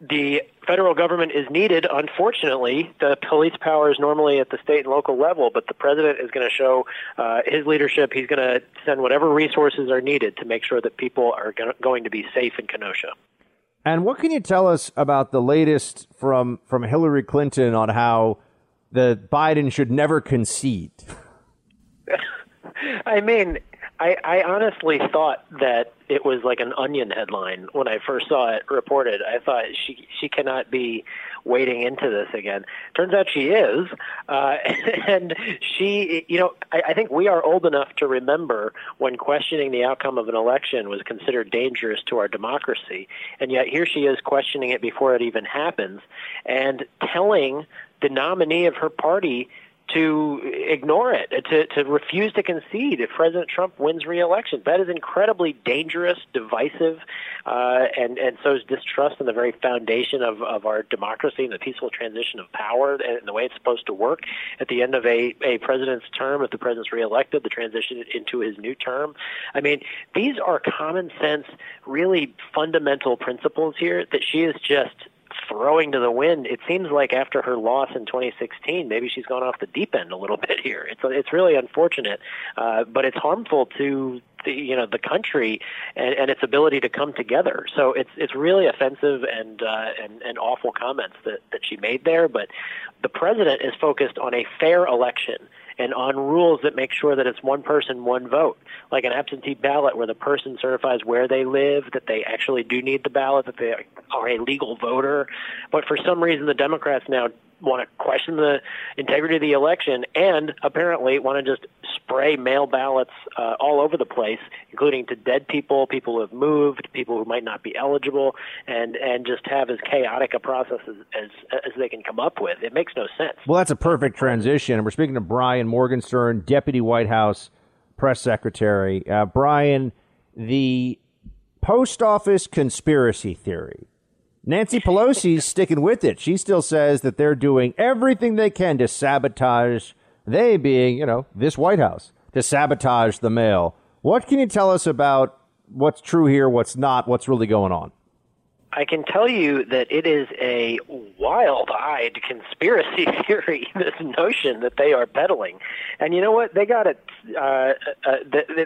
the federal government is needed. Unfortunately, the police power is normally at the state and local level, but the president is going to show uh, his leadership. He's going to send whatever resources are needed to make sure that people are going to be safe in Kenosha. And what can you tell us about the latest from from Hillary Clinton on how that Biden should never concede. <laughs> I mean, I, I honestly thought that it was like an onion headline when I first saw it reported. I thought she she cannot be wading into this again. Turns out she is, uh, <laughs> and she, you know, I, I think we are old enough to remember when questioning the outcome of an election was considered dangerous to our democracy, and yet here she is questioning it before it even happens, and telling the nominee of her party to ignore it, to, to refuse to concede if President Trump wins re-election. That is incredibly dangerous, divisive, uh, and and so is distrust in the very foundation of, of our democracy and the peaceful transition of power and the way it's supposed to work. At the end of a, a president's term, if the president's reelected, the transition into his new term. I mean, these are common sense, really fundamental principles here that she is just throwing to the wind. It seems like after her loss in 2016, maybe she's gone off the deep end a little <laughs> bit here. It's it's really unfortunate, uh, but it's harmful to the you know the country and, and its ability to come together. So it's it's really offensive and uh, and and awful comments that that she made there. But the president is focused on a fair election and on rules that make sure that it's one person, one vote, like an absentee ballot where the person certifies where they live, that they actually do need the ballot, that they are a legal voter. But for some reason, the Democrats now want to question the integrity of the election and apparently want to just spray mail ballots uh, all over the place, including to dead people, people who have moved, people who might not be eligible, and and just have as chaotic a process as, as, as they can come up with. It makes no sense. Well, that's a perfect transition. And we're speaking to Brian Morgenstern, Deputy White House Press Secretary. Uh, Brian, the post office conspiracy theory Nancy Pelosi's <laughs> sticking with it. She still says that they're doing everything they can to sabotage, they being, you know, this White House, to sabotage the mail. What can you tell us about what's true here, what's not, what's really going on? I can tell you that it is a wild-eyed conspiracy <laughs> theory. This notion that they are peddling, and you know what? They got it. Uh, uh,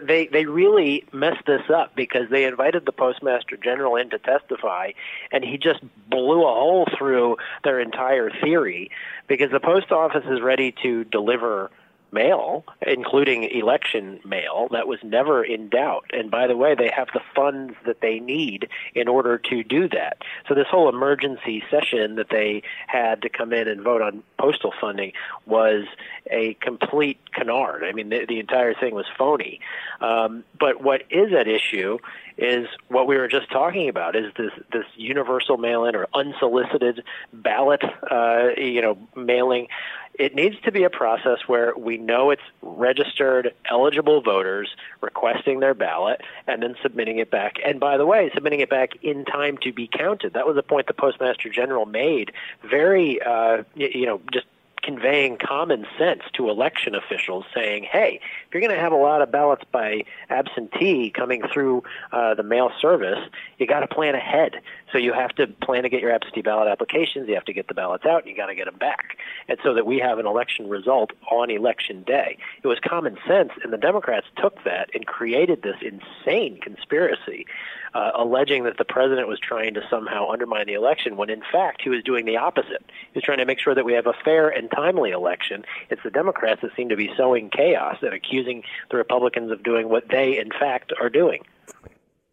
they they really messed this up because they invited the postmaster general in to testify, and he just blew a hole through their entire theory because the post office is ready to deliver mail, including election mail, that was never in doubt. And by the way, they have the funds that they need in order to do that. So this whole emergency session that they had to come in and vote on postal funding was a complete canard. I mean, the, the entire thing was phony. Um, but what is at issue is what we were just talking about is this this universal mail-in or unsolicited ballot uh, you know mailing it needs to be a process where we know it's registered eligible voters requesting their ballot and then submitting it back and by the way submitting it back in time to be counted that was a point the postmaster general made very uh, you know just conveying common sense to election officials saying, hey, if you're going to have a lot of ballots by absentee coming through uh, the mail service, you got to plan ahead. So you have to plan to get your absentee ballot applications, you have to get the ballots out, you got to get them back. And so that we have an election result on election day. It was common sense, and the Democrats took that and created this insane conspiracy uh, alleging that the president was trying to somehow undermine the election when in fact he was doing the opposite. He was trying to make sure that we have a fair and timely election. It's the Democrats that seem to be sowing chaos and accusing the Republicans of doing what they in fact are doing.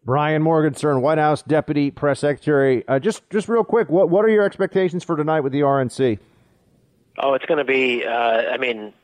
Brian Morgenstern, White House Deputy Press Secretary. Uh, just just real quick, what what are your expectations for tonight with the RNC? Oh, it's going to be. Uh, I mean,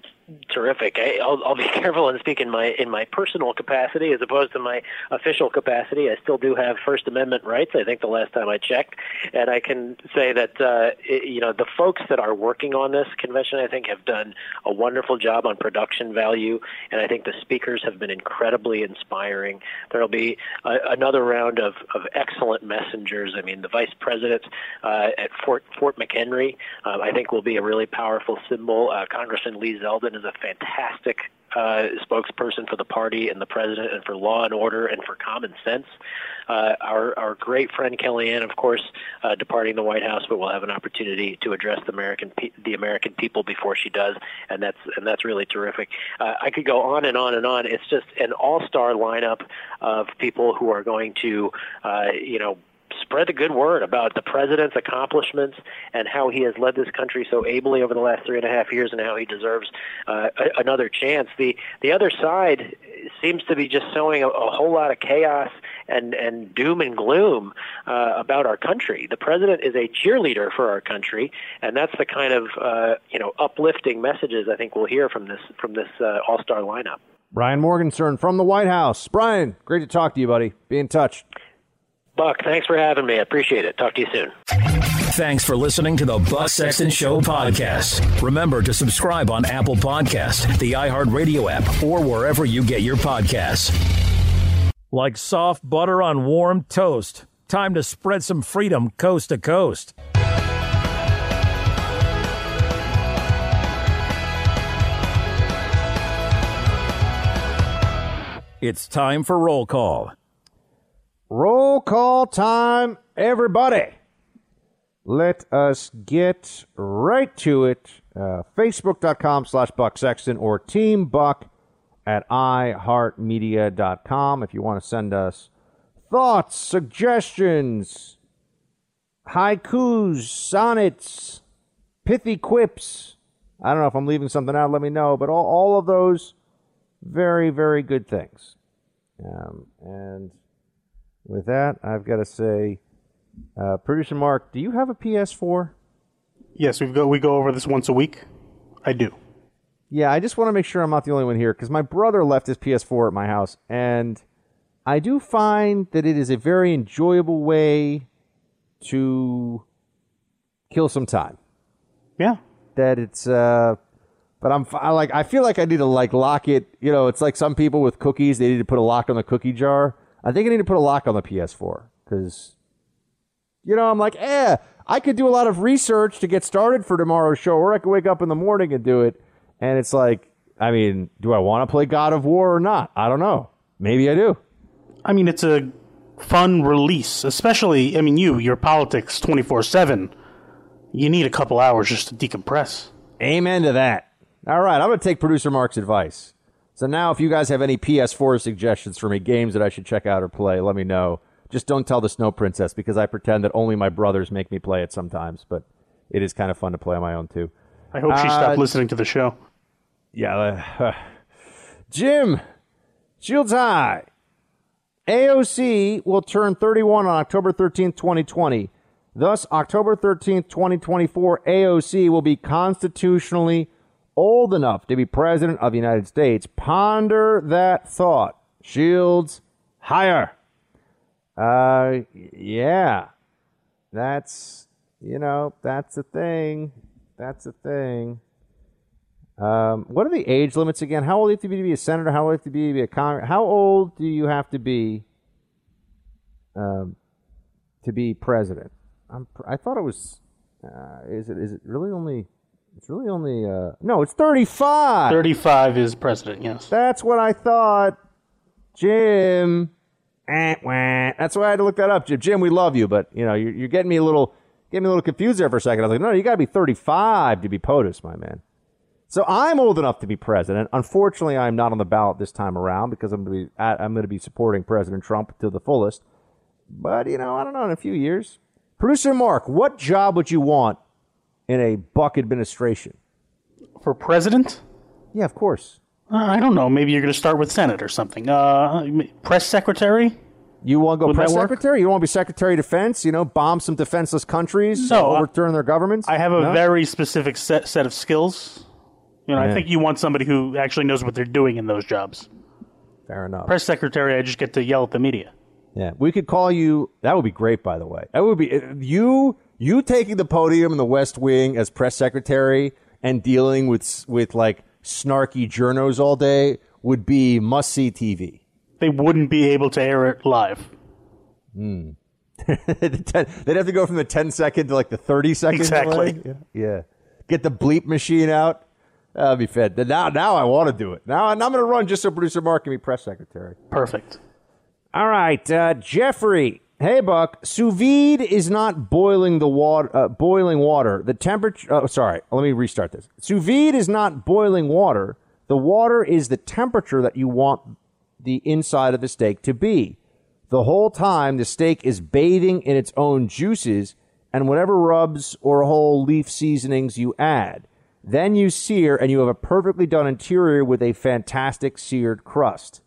terrific. I, I'll, I'll be <laughs> careful and speak in my in my personal capacity as opposed to my official capacity. I still do have First Amendment rights. I think the last time I checked, and I can say that uh, it, you know the folks that are working on this convention, I think, have done a wonderful job on production value, and I think the speakers have been incredibly inspiring. There'll be a, another round of, of excellent messengers. I mean, the vice president uh, at Fort Fort McHenry, uh, I think, will be a really powerful symbol. Uh, Congressman Lee Zeldin is a fantastic uh, spokesperson for the party and the president and for law and order and for common sense. Uh, our our great friend Kellyanne, of course, uh, departing the White House, but we'll have an opportunity to address the American pe- the American people before she does, and that's and that's really terrific. Uh, I could go on and on and on. It's just an all star lineup of people who are going to, uh, you know spread the good word about the president's accomplishments and how he has led this country so ably over the last three and a half years, and how he deserves uh, a, another chance. The the other side seems to be just sowing a, a whole lot of chaos and and doom and gloom uh, about our country. The president is a cheerleader for our country, and that's the kind of uh, you know uplifting messages I think we'll hear from this from this uh, all star lineup. Brian Morgenstern from the White House. Brian, great to talk to you, buddy. Be in touch. Buck, thanks for having me. I appreciate it. Talk to you soon. Thanks for listening to the Buck Sexton Show podcast. Remember to subscribe on Apple Podcast, the iHeartRadio app, or wherever you get your podcasts. Like soft butter on warm toast. Time to spread some freedom coast to coast. It's time for roll call. Roll call time, everybody. Let us get right to it. Uh, Facebook.com slash Buck Sexton or Team Buck at iHeartMedia.com if you want to send us thoughts, suggestions, haikus, sonnets, pithy quips. I don't know if I'm leaving something out, let me know, but all, all of those very, very good things. Um, and with that, I've got to say, uh, producer Mark, do you have a PS4? Yes, we go we go over this once a week. I do. Yeah, I just want to make sure I'm not the only one here because my brother left his PS4 at my house, and I do find that it is a very enjoyable way to kill some time. Yeah. That it's, uh, but I'm I like I feel like I need to like lock it. You know, it's like some people with cookies; they need to put a lock on the cookie jar. I think I need to put a lock on the PS4 because, you know, I'm like, eh, I could do a lot of research to get started for tomorrow's show, or I could wake up in the morning and do it. And it's like, I mean, do I want to play God of War or not? I don't know. Maybe I do. I mean, it's a fun release, especially, I mean, you, your politics 24 7. You need a couple hours just to decompress. Amen to that. All right, I'm going to take producer Mark's advice. So now, if you guys have any PS4 suggestions for me, games that I should check out or play, let me know. Just don't tell the Snow Princess because I pretend that only my brothers make me play it sometimes, but it is kind of fun to play on my own too. I hope she Uh, stopped listening to the show. yeah, uh, <sighs> Jim Shields High. AOC will turn 31 on October 13th, 2020. Thus, October 13th, 2024, AOC will be constitutionally old enough to be president of the United States. Ponder that thought. Shields higher. Uh, yeah. That's, you know, that's a thing. That's a thing. Um, what are the age limits again? How old do you have to be to be a senator? How old do you have to be to be a congress? How old do you have to be um, to be president? I'm, I thought it was. Uh, is it? Is it really only? It's really only. Uh, no, it's thirty-five. 35 is president, yes. That's what I thought. Jim. Eh, wah. That's why I had to look that up, Jim. Jim, we love you, but you know you're, you're getting me a little, getting me a little confused there for a second. I was like, no, you got to be 35 to be POTUS, my man. So I'm old enough to be president. Unfortunately, I'm not on the ballot this time around because I'm going to be I'm going to be supporting President Trump to the fullest. But you know, I don't know in a few years. Producer Mark, what job would you want in a Buck administration? For president? Yeah, of course. Uh, I don't know. Maybe you're going to start with Senate or something. Uh, press secretary? You want to go Would press secretary? You want to be secretary of defense? You know, bomb some defenseless countries, No, overturn their governments? I have a No? very specific set, set of skills. You know, Yeah. I think you want somebody who actually knows what they're doing in those jobs. Fair enough. Press secretary, I just get to yell at the media. Yeah, we could call you. That would be great, by the way. That would be you. You taking the podium in the West Wing as press secretary and dealing with with like snarky journos all day would be must see TV. They wouldn't be able to air it live. Hmm. <laughs> The 10 They'd have to go from the 10 second to like the 30 second. Exactly. Yeah. yeah. Get the bleep machine out. That'd be fed. Now, now I want to do it. Now, now I'm going to run just so producer Mark can be press secretary. Perfect. All right, uh, Jeffrey. Hey, Buck. Sous vide is not boiling the water. Uh, boiling water. The temperature. Oh, sorry. Let me restart this. Sous vide is not boiling water. The water is the temperature that you want the inside of the steak to be. The whole time, the steak is bathing in its own juices and whatever rubs or whole leaf seasonings you add. Then you sear, and you have a perfectly done interior with a fantastic seared crust.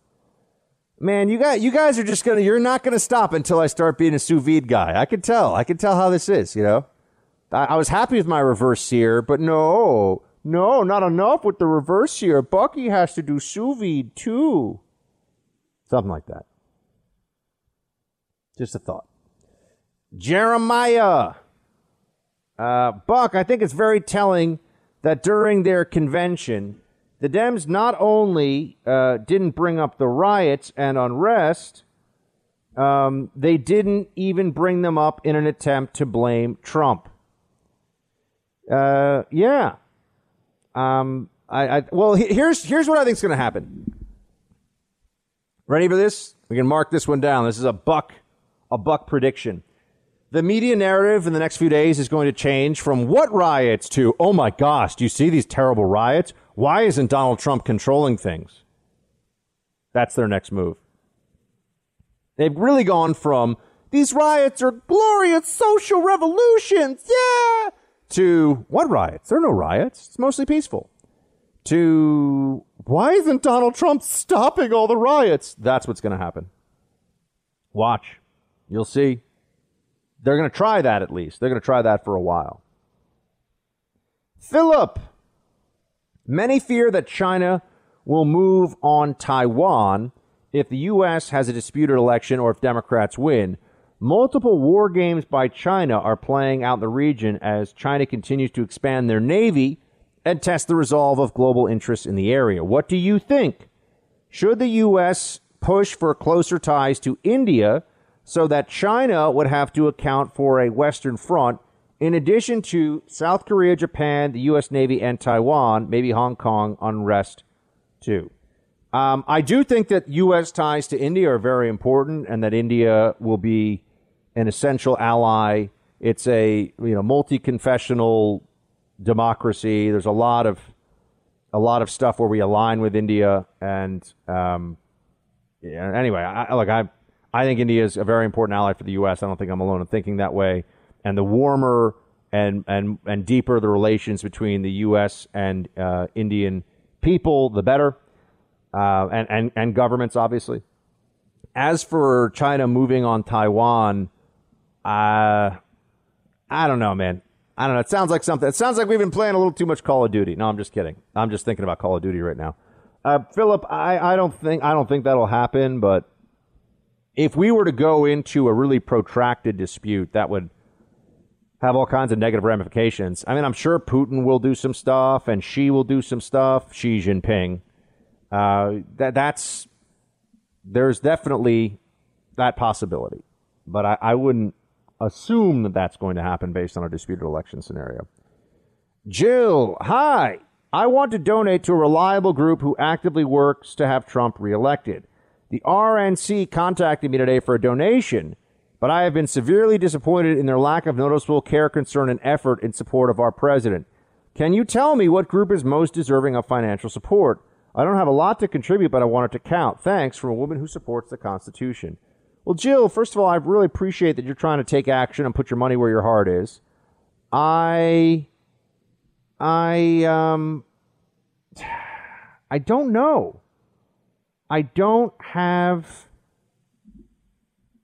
Man, you got you guys are just gonna you're not gonna stop until I start being a sous vide guy. I can tell. I can tell how this is, you know. I, I was happy with my reverse sear, but no, no, not enough with the reverse sear. Bucky has to do sous vide too. Something like that. Just a thought. Jeremiah. Uh, Buck, I think it's very telling that during their convention, the Dems not only uh, didn't bring up the riots and unrest, um, they didn't even bring them up in an attempt to blame Trump. Uh, yeah. Um, I, I well, he- here's here's what I think is going to happen. Ready for this? We can mark this one down. This is a buck, a buck prediction. The media narrative in the next few days is going to change from what riots to, oh my gosh, do you see these terrible riots? Why isn't Donald Trump controlling things? That's their next move. They've really gone from these riots are glorious social revolutions, yeah, to what riots? There are no riots. It's mostly peaceful. To why isn't Donald Trump stopping all the riots? That's what's going to happen. Watch. You'll see. They're going to try that at least. They're going to try that for a while. Philip. Many fear that China will move on Taiwan if the U.S. has a disputed election or if Democrats win. Multiple war games by China are playing out in the region as China continues to expand their navy and test the resolve of global interests in the area. What do you think? Should the U.S. push for closer ties to India so that China would have to account for a Western front in addition to South Korea, Japan, the U.S. Navy, and Taiwan, maybe Hong Kong unrest too? Um, I do think that U.S. ties to India are very important, and that India will be an essential ally. It's a you know multi-confessional democracy. There's a lot of a lot of stuff where we align with India, and um, yeah, anyway, I, look, I I think India is a very important ally for the U.S. I don't think I'm alone in thinking that way. And the warmer and and and deeper the relations between the U.S. and uh, Indian people, the better, uh, and, and, and governments, obviously. As for China moving on Taiwan, uh, I don't know, man. I don't know. It sounds like something. It sounds like we've been playing a little too much Call of Duty. No, I'm just kidding. I'm just thinking about Call of Duty right now. Uh, Philip, I, I don't think I don't think that'll happen. But if we were to go into a really protracted dispute, that would have all kinds of negative ramifications. I mean, I'm sure Putin will do some stuff, and Xi will do some stuff. Xi Jinping. Uh, that that's there's definitely that possibility, but I, I wouldn't assume that that's going to happen based on a disputed election scenario. Jill, hi. I want to donate to a reliable group who actively works to have Trump reelected. The RNC contacted me today for a donation, but I have been severely disappointed in their lack of noticeable care, concern, and effort in support of our president. Can you tell me what group is most deserving of financial support? I don't have a lot to contribute, but I want it to count. Thanks from a woman who supports the Constitution. Well, Jill, first of all, I really appreciate that you're trying to take action and put your money where your heart is. I, I, um, <sighs> I don't know. I don't have,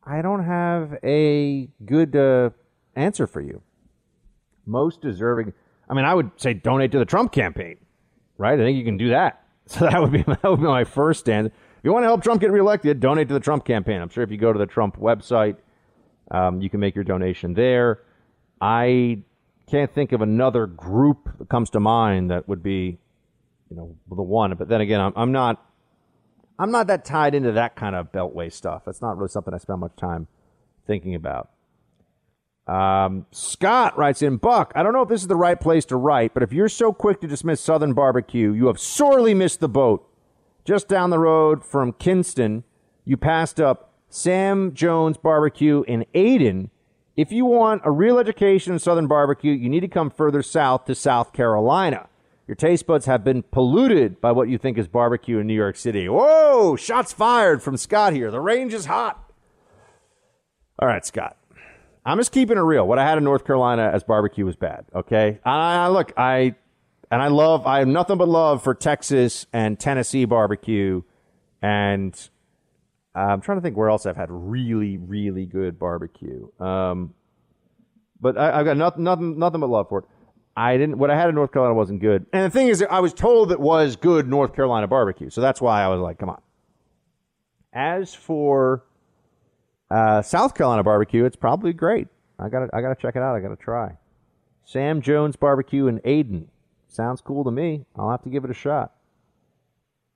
I don't have a good uh, answer for you. Most deserving. I mean, I would say donate to the Trump campaign, right? I think you can do that. <laughs> So that would be <laughs> that would be my first stand. If you want to help Trump get reelected, donate to the Trump campaign. I'm sure if you go to the Trump website, um, you can make your donation there. I can't think of another group that comes to mind that would be, you know, the one. But then again, I'm, I'm not, I'm not that tied into that kind of beltway stuff. That's not really something I spend much time thinking about. Um, Scott writes in Buck. I don't know if this is the right place to write, but if you're so quick to dismiss Southern barbecue, you have sorely missed the boat. Just down the road from Kinston, you passed up Sam Jones Barbecue in Ayden. If you want a real education in Southern barbecue, you need to come further south to South Carolina. Your taste buds have been polluted by what you think is barbecue in New York City. Whoa! Shots fired from Scott here. The range is hot. All right, Scott. I'm just keeping it real. What I had in North Carolina as barbecue was bad. Okay. I, look, I and I love, I have nothing but love for Texas and Tennessee barbecue. And I'm trying to think where else I've had really, really good barbecue. Um, but I, have got nothing, nothing, nothing but love for it. I didn't. What I had in North Carolina wasn't good. And the thing is, I was told it was good North Carolina barbecue, so that's why I was like, "Come on." As for uh, South Carolina barbecue, it's probably great. I got to, I got to check it out. I got to try. Sam Jones barbecue in Ayden. Sounds cool to me. I'll have to give it a shot.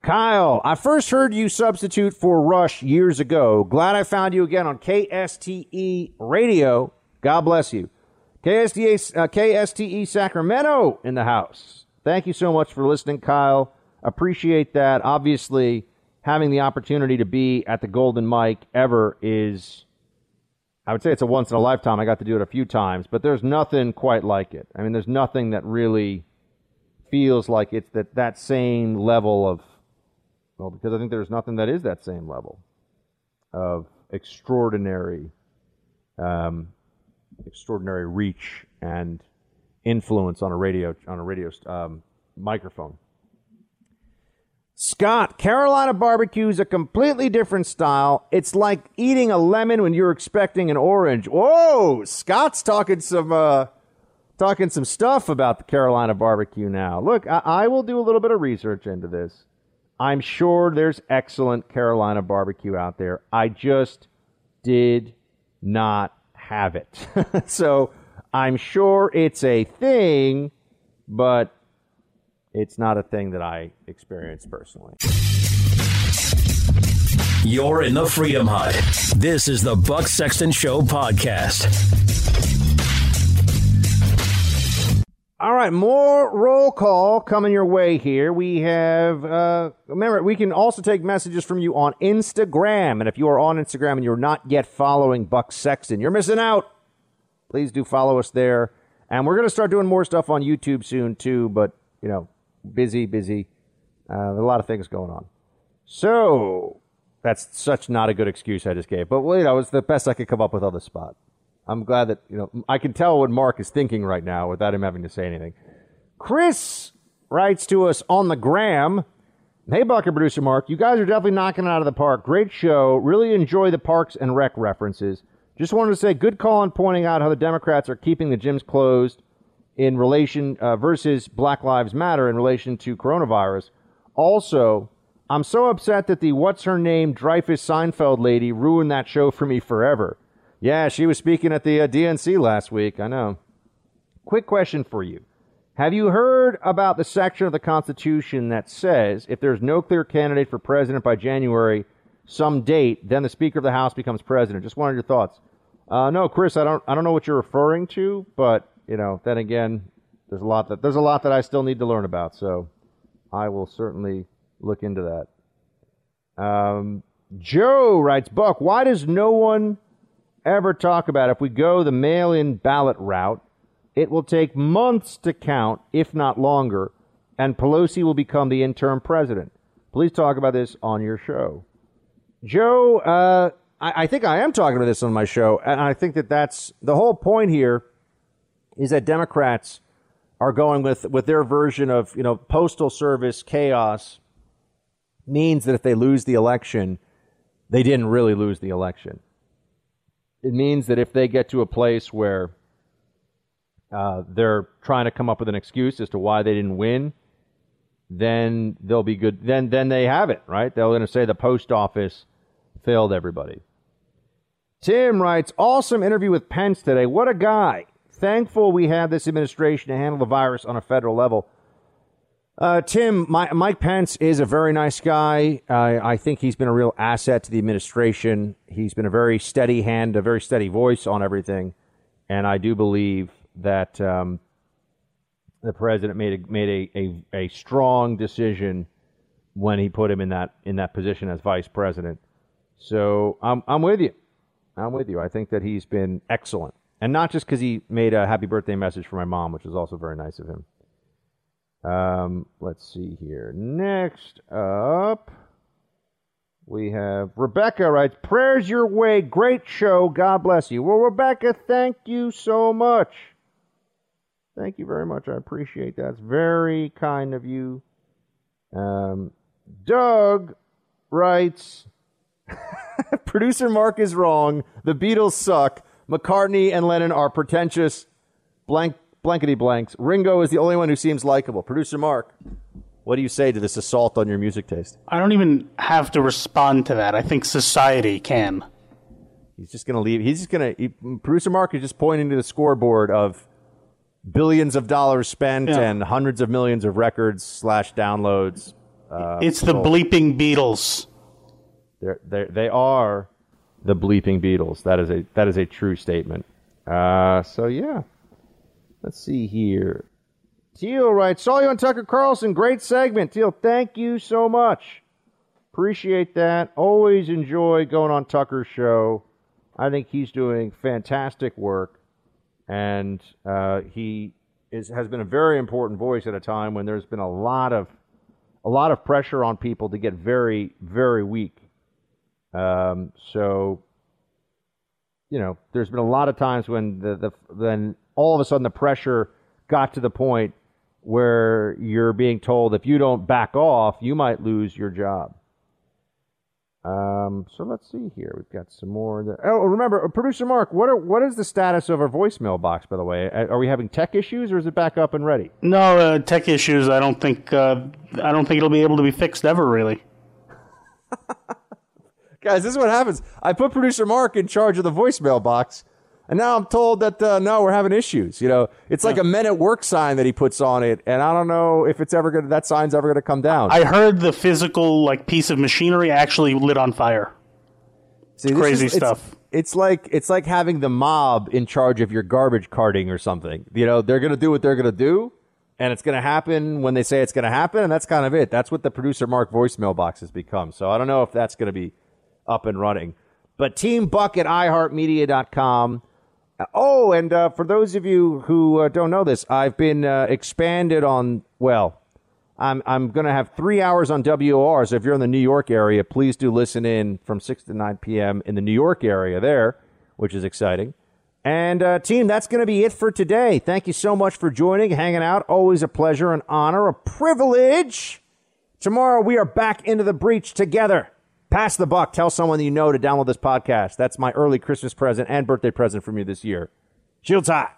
Kyle, I first heard you substitute for Rush years ago. Glad I found you again on KSTE Radio. God bless you. KSTE, uh, KSTE Sacramento in the house. Thank you so much for listening, Kyle. Appreciate that. Obviously, having the opportunity to be at the Golden Mike ever is, I would say it's a once in a lifetime. I got to do it a few times, but there's nothing quite like it. I mean, there's nothing that really feels like it's that, that same level of, well, because I think there's nothing that is that same level of extraordinary, um, extraordinary reach and influence on a radio on a radio um, microphone. Scott, Carolina barbecue is a completely different style. It's like eating a lemon when you're expecting an orange. Whoa, Scott's talking some uh, talking some stuff about the Carolina barbecue now. Look, I, I will do a little bit of research into this. I'm sure there's excellent Carolina barbecue out there. I just did not have it. <laughs> so I'm sure it's a thing, but it's not a thing that I experience personally. You're in the Freedom Hut. This is the Buck Sexton Show podcast. All right, more roll call coming your way here. We have, uh, remember, we can also take messages from you on Instagram. And if you are on Instagram and you're not yet following Buck Sexton, you're missing out. Please do follow us there. And we're going to start doing more stuff on YouTube soon, too. But, you know, busy, busy. Uh, a lot of things going on. So, that's such not a good excuse I just gave. But, well, you know, it was the best I could come up with on the spot. I'm glad that, you know, I can tell what Mark is thinking right now without him having to say anything. Chris writes to us on the gram. Hey, Buck and producer Mark, you guys are definitely knocking it out of the park. Great show. Really enjoy the Parks and Rec references. Just wanted to say, good call on pointing out how the Democrats are keeping the gyms closed in relation uh, versus Black Lives Matter in relation to coronavirus. Also, I'm so upset that the what's her name Dreyfus Seinfeld lady ruined that show for me forever. Yeah, she was speaking at the uh, DNC last week. I know. Quick question for you. Have you heard about the section of the Constitution that says if there's no clear candidate for president by January, some date, then the Speaker of the House becomes president? Just wanted your thoughts. Uh, no, Chris, I don't. I don't know what you're referring to, but you know, then again, there's a lot that there's a lot that I still need to learn about. So, I will certainly look into that. Um, Joe writes, Buck, why does no one ever talk about if we go the mail-in ballot route? It will take months to count, if not longer, and Pelosi will become the interim president. Please talk about this on your show. Joe, uh, I, I think I am talking about this on my show, and I think that that's the whole point here is that Democrats are going with, with their version of, you know, postal service chaos means that if they lose the election, they didn't really lose the election. It means that if they get to a place where uh, they're trying to come up with an excuse as to why they didn't win, then they'll be good. Then then they have it right. They're going to say the post office failed everybody. Tim writes, awesome interview with Pence today. What a guy. Thankful we have this administration to handle the virus on a federal level. Uh, Tim, my, Mike Pence is a very nice guy. Uh, I think he's been a real asset to the administration. He's been a very steady hand, a very steady voice on everything. And I do believe that um, the president made a, made a, a, a strong decision when he put him in that in that position as vice president. So I'm I'm with you. I'm with you. I think that he's been excellent, and not just because he made a happy birthday message for my mom, which was also very nice of him. Um, let's see here. Next up, we have Rebecca writes, "Prayers your way. Great show. God bless you." Well, Rebecca, thank you so much. Thank you very much. I appreciate that. It's very kind of you. Um, Doug writes <laughs> Producer Mark is wrong. The Beatles suck. McCartney and Lennon are pretentious. Blank blankety blanks. Ringo is the only one who seems likable. Producer Mark, what do you say to this assault on your music taste? I don't even have to respond to that. I think society can. He's just going to leave. He's just going to. Producer Mark is just pointing to the scoreboard of billions of dollars spent Yeah. and hundreds of millions of records slash downloads. Uh, It's the sold. bleeping Beatles. They're, they're, they are the bleeping Beatles. That is a that is a true statement. Uh, so yeah, let's see here. Teal writes, "Saw you on Tucker Carlson. Great segment, Teal. Thank you so much. Appreciate that. Always enjoy going on Tucker's show. I think he's doing fantastic work, and uh, he is has been a very important voice at a time when there's been a lot of a lot of pressure on people to get very very weak. Um, so, you know, there's been a lot of times when the, the then all of a sudden the pressure got to the point where you're being told if you don't back off, you might lose your job. Um, so let's see here. We've got some more. There. Oh, remember, uh, producer Mark, what are what is the status of our voicemail box? By the way, Uh, are we having tech issues or is it back up and ready? No uh, tech issues. I don't think. Uh, I don't think it'll be able to be fixed ever. Really. <laughs> Guys, this is what happens. I put producer Mark in charge of the voicemail box, and now I'm told that uh, no, we're having issues. You know, it's like a men at work sign that he puts on it, and I don't know if it's ever gonna that sign's ever gonna come down. I heard the physical like piece of machinery actually lit on fire. See, crazy is- it's- stuff. It's, like it's like having the mob in charge of your garbage carting or something. You know, they're gonna do what they're gonna do, and it's gonna happen when they say it's gonna happen, and that's kind of it. That's what the producer Mark voicemail box has become. So I don't know if that's gonna be up and running. But Team Buck at iHeartMedia.com. Uh, Oh, and uh, for those of you who uh, don't know this, I've been uh, expanded on. Well, I'm I'm going to have three hours on WOR. So if you're in the New York area, please do listen in from six to nine p.m. in the New York area there, which is exciting. And uh, team, that's going to be it for today. Thank you so much for joining, hanging out. Always a pleasure, an honor, a privilege. Tomorrow we are back into the breach together. Pass the buck. Tell someone you know to download this podcast. That's my early Christmas present and birthday present from you this year. Shields high.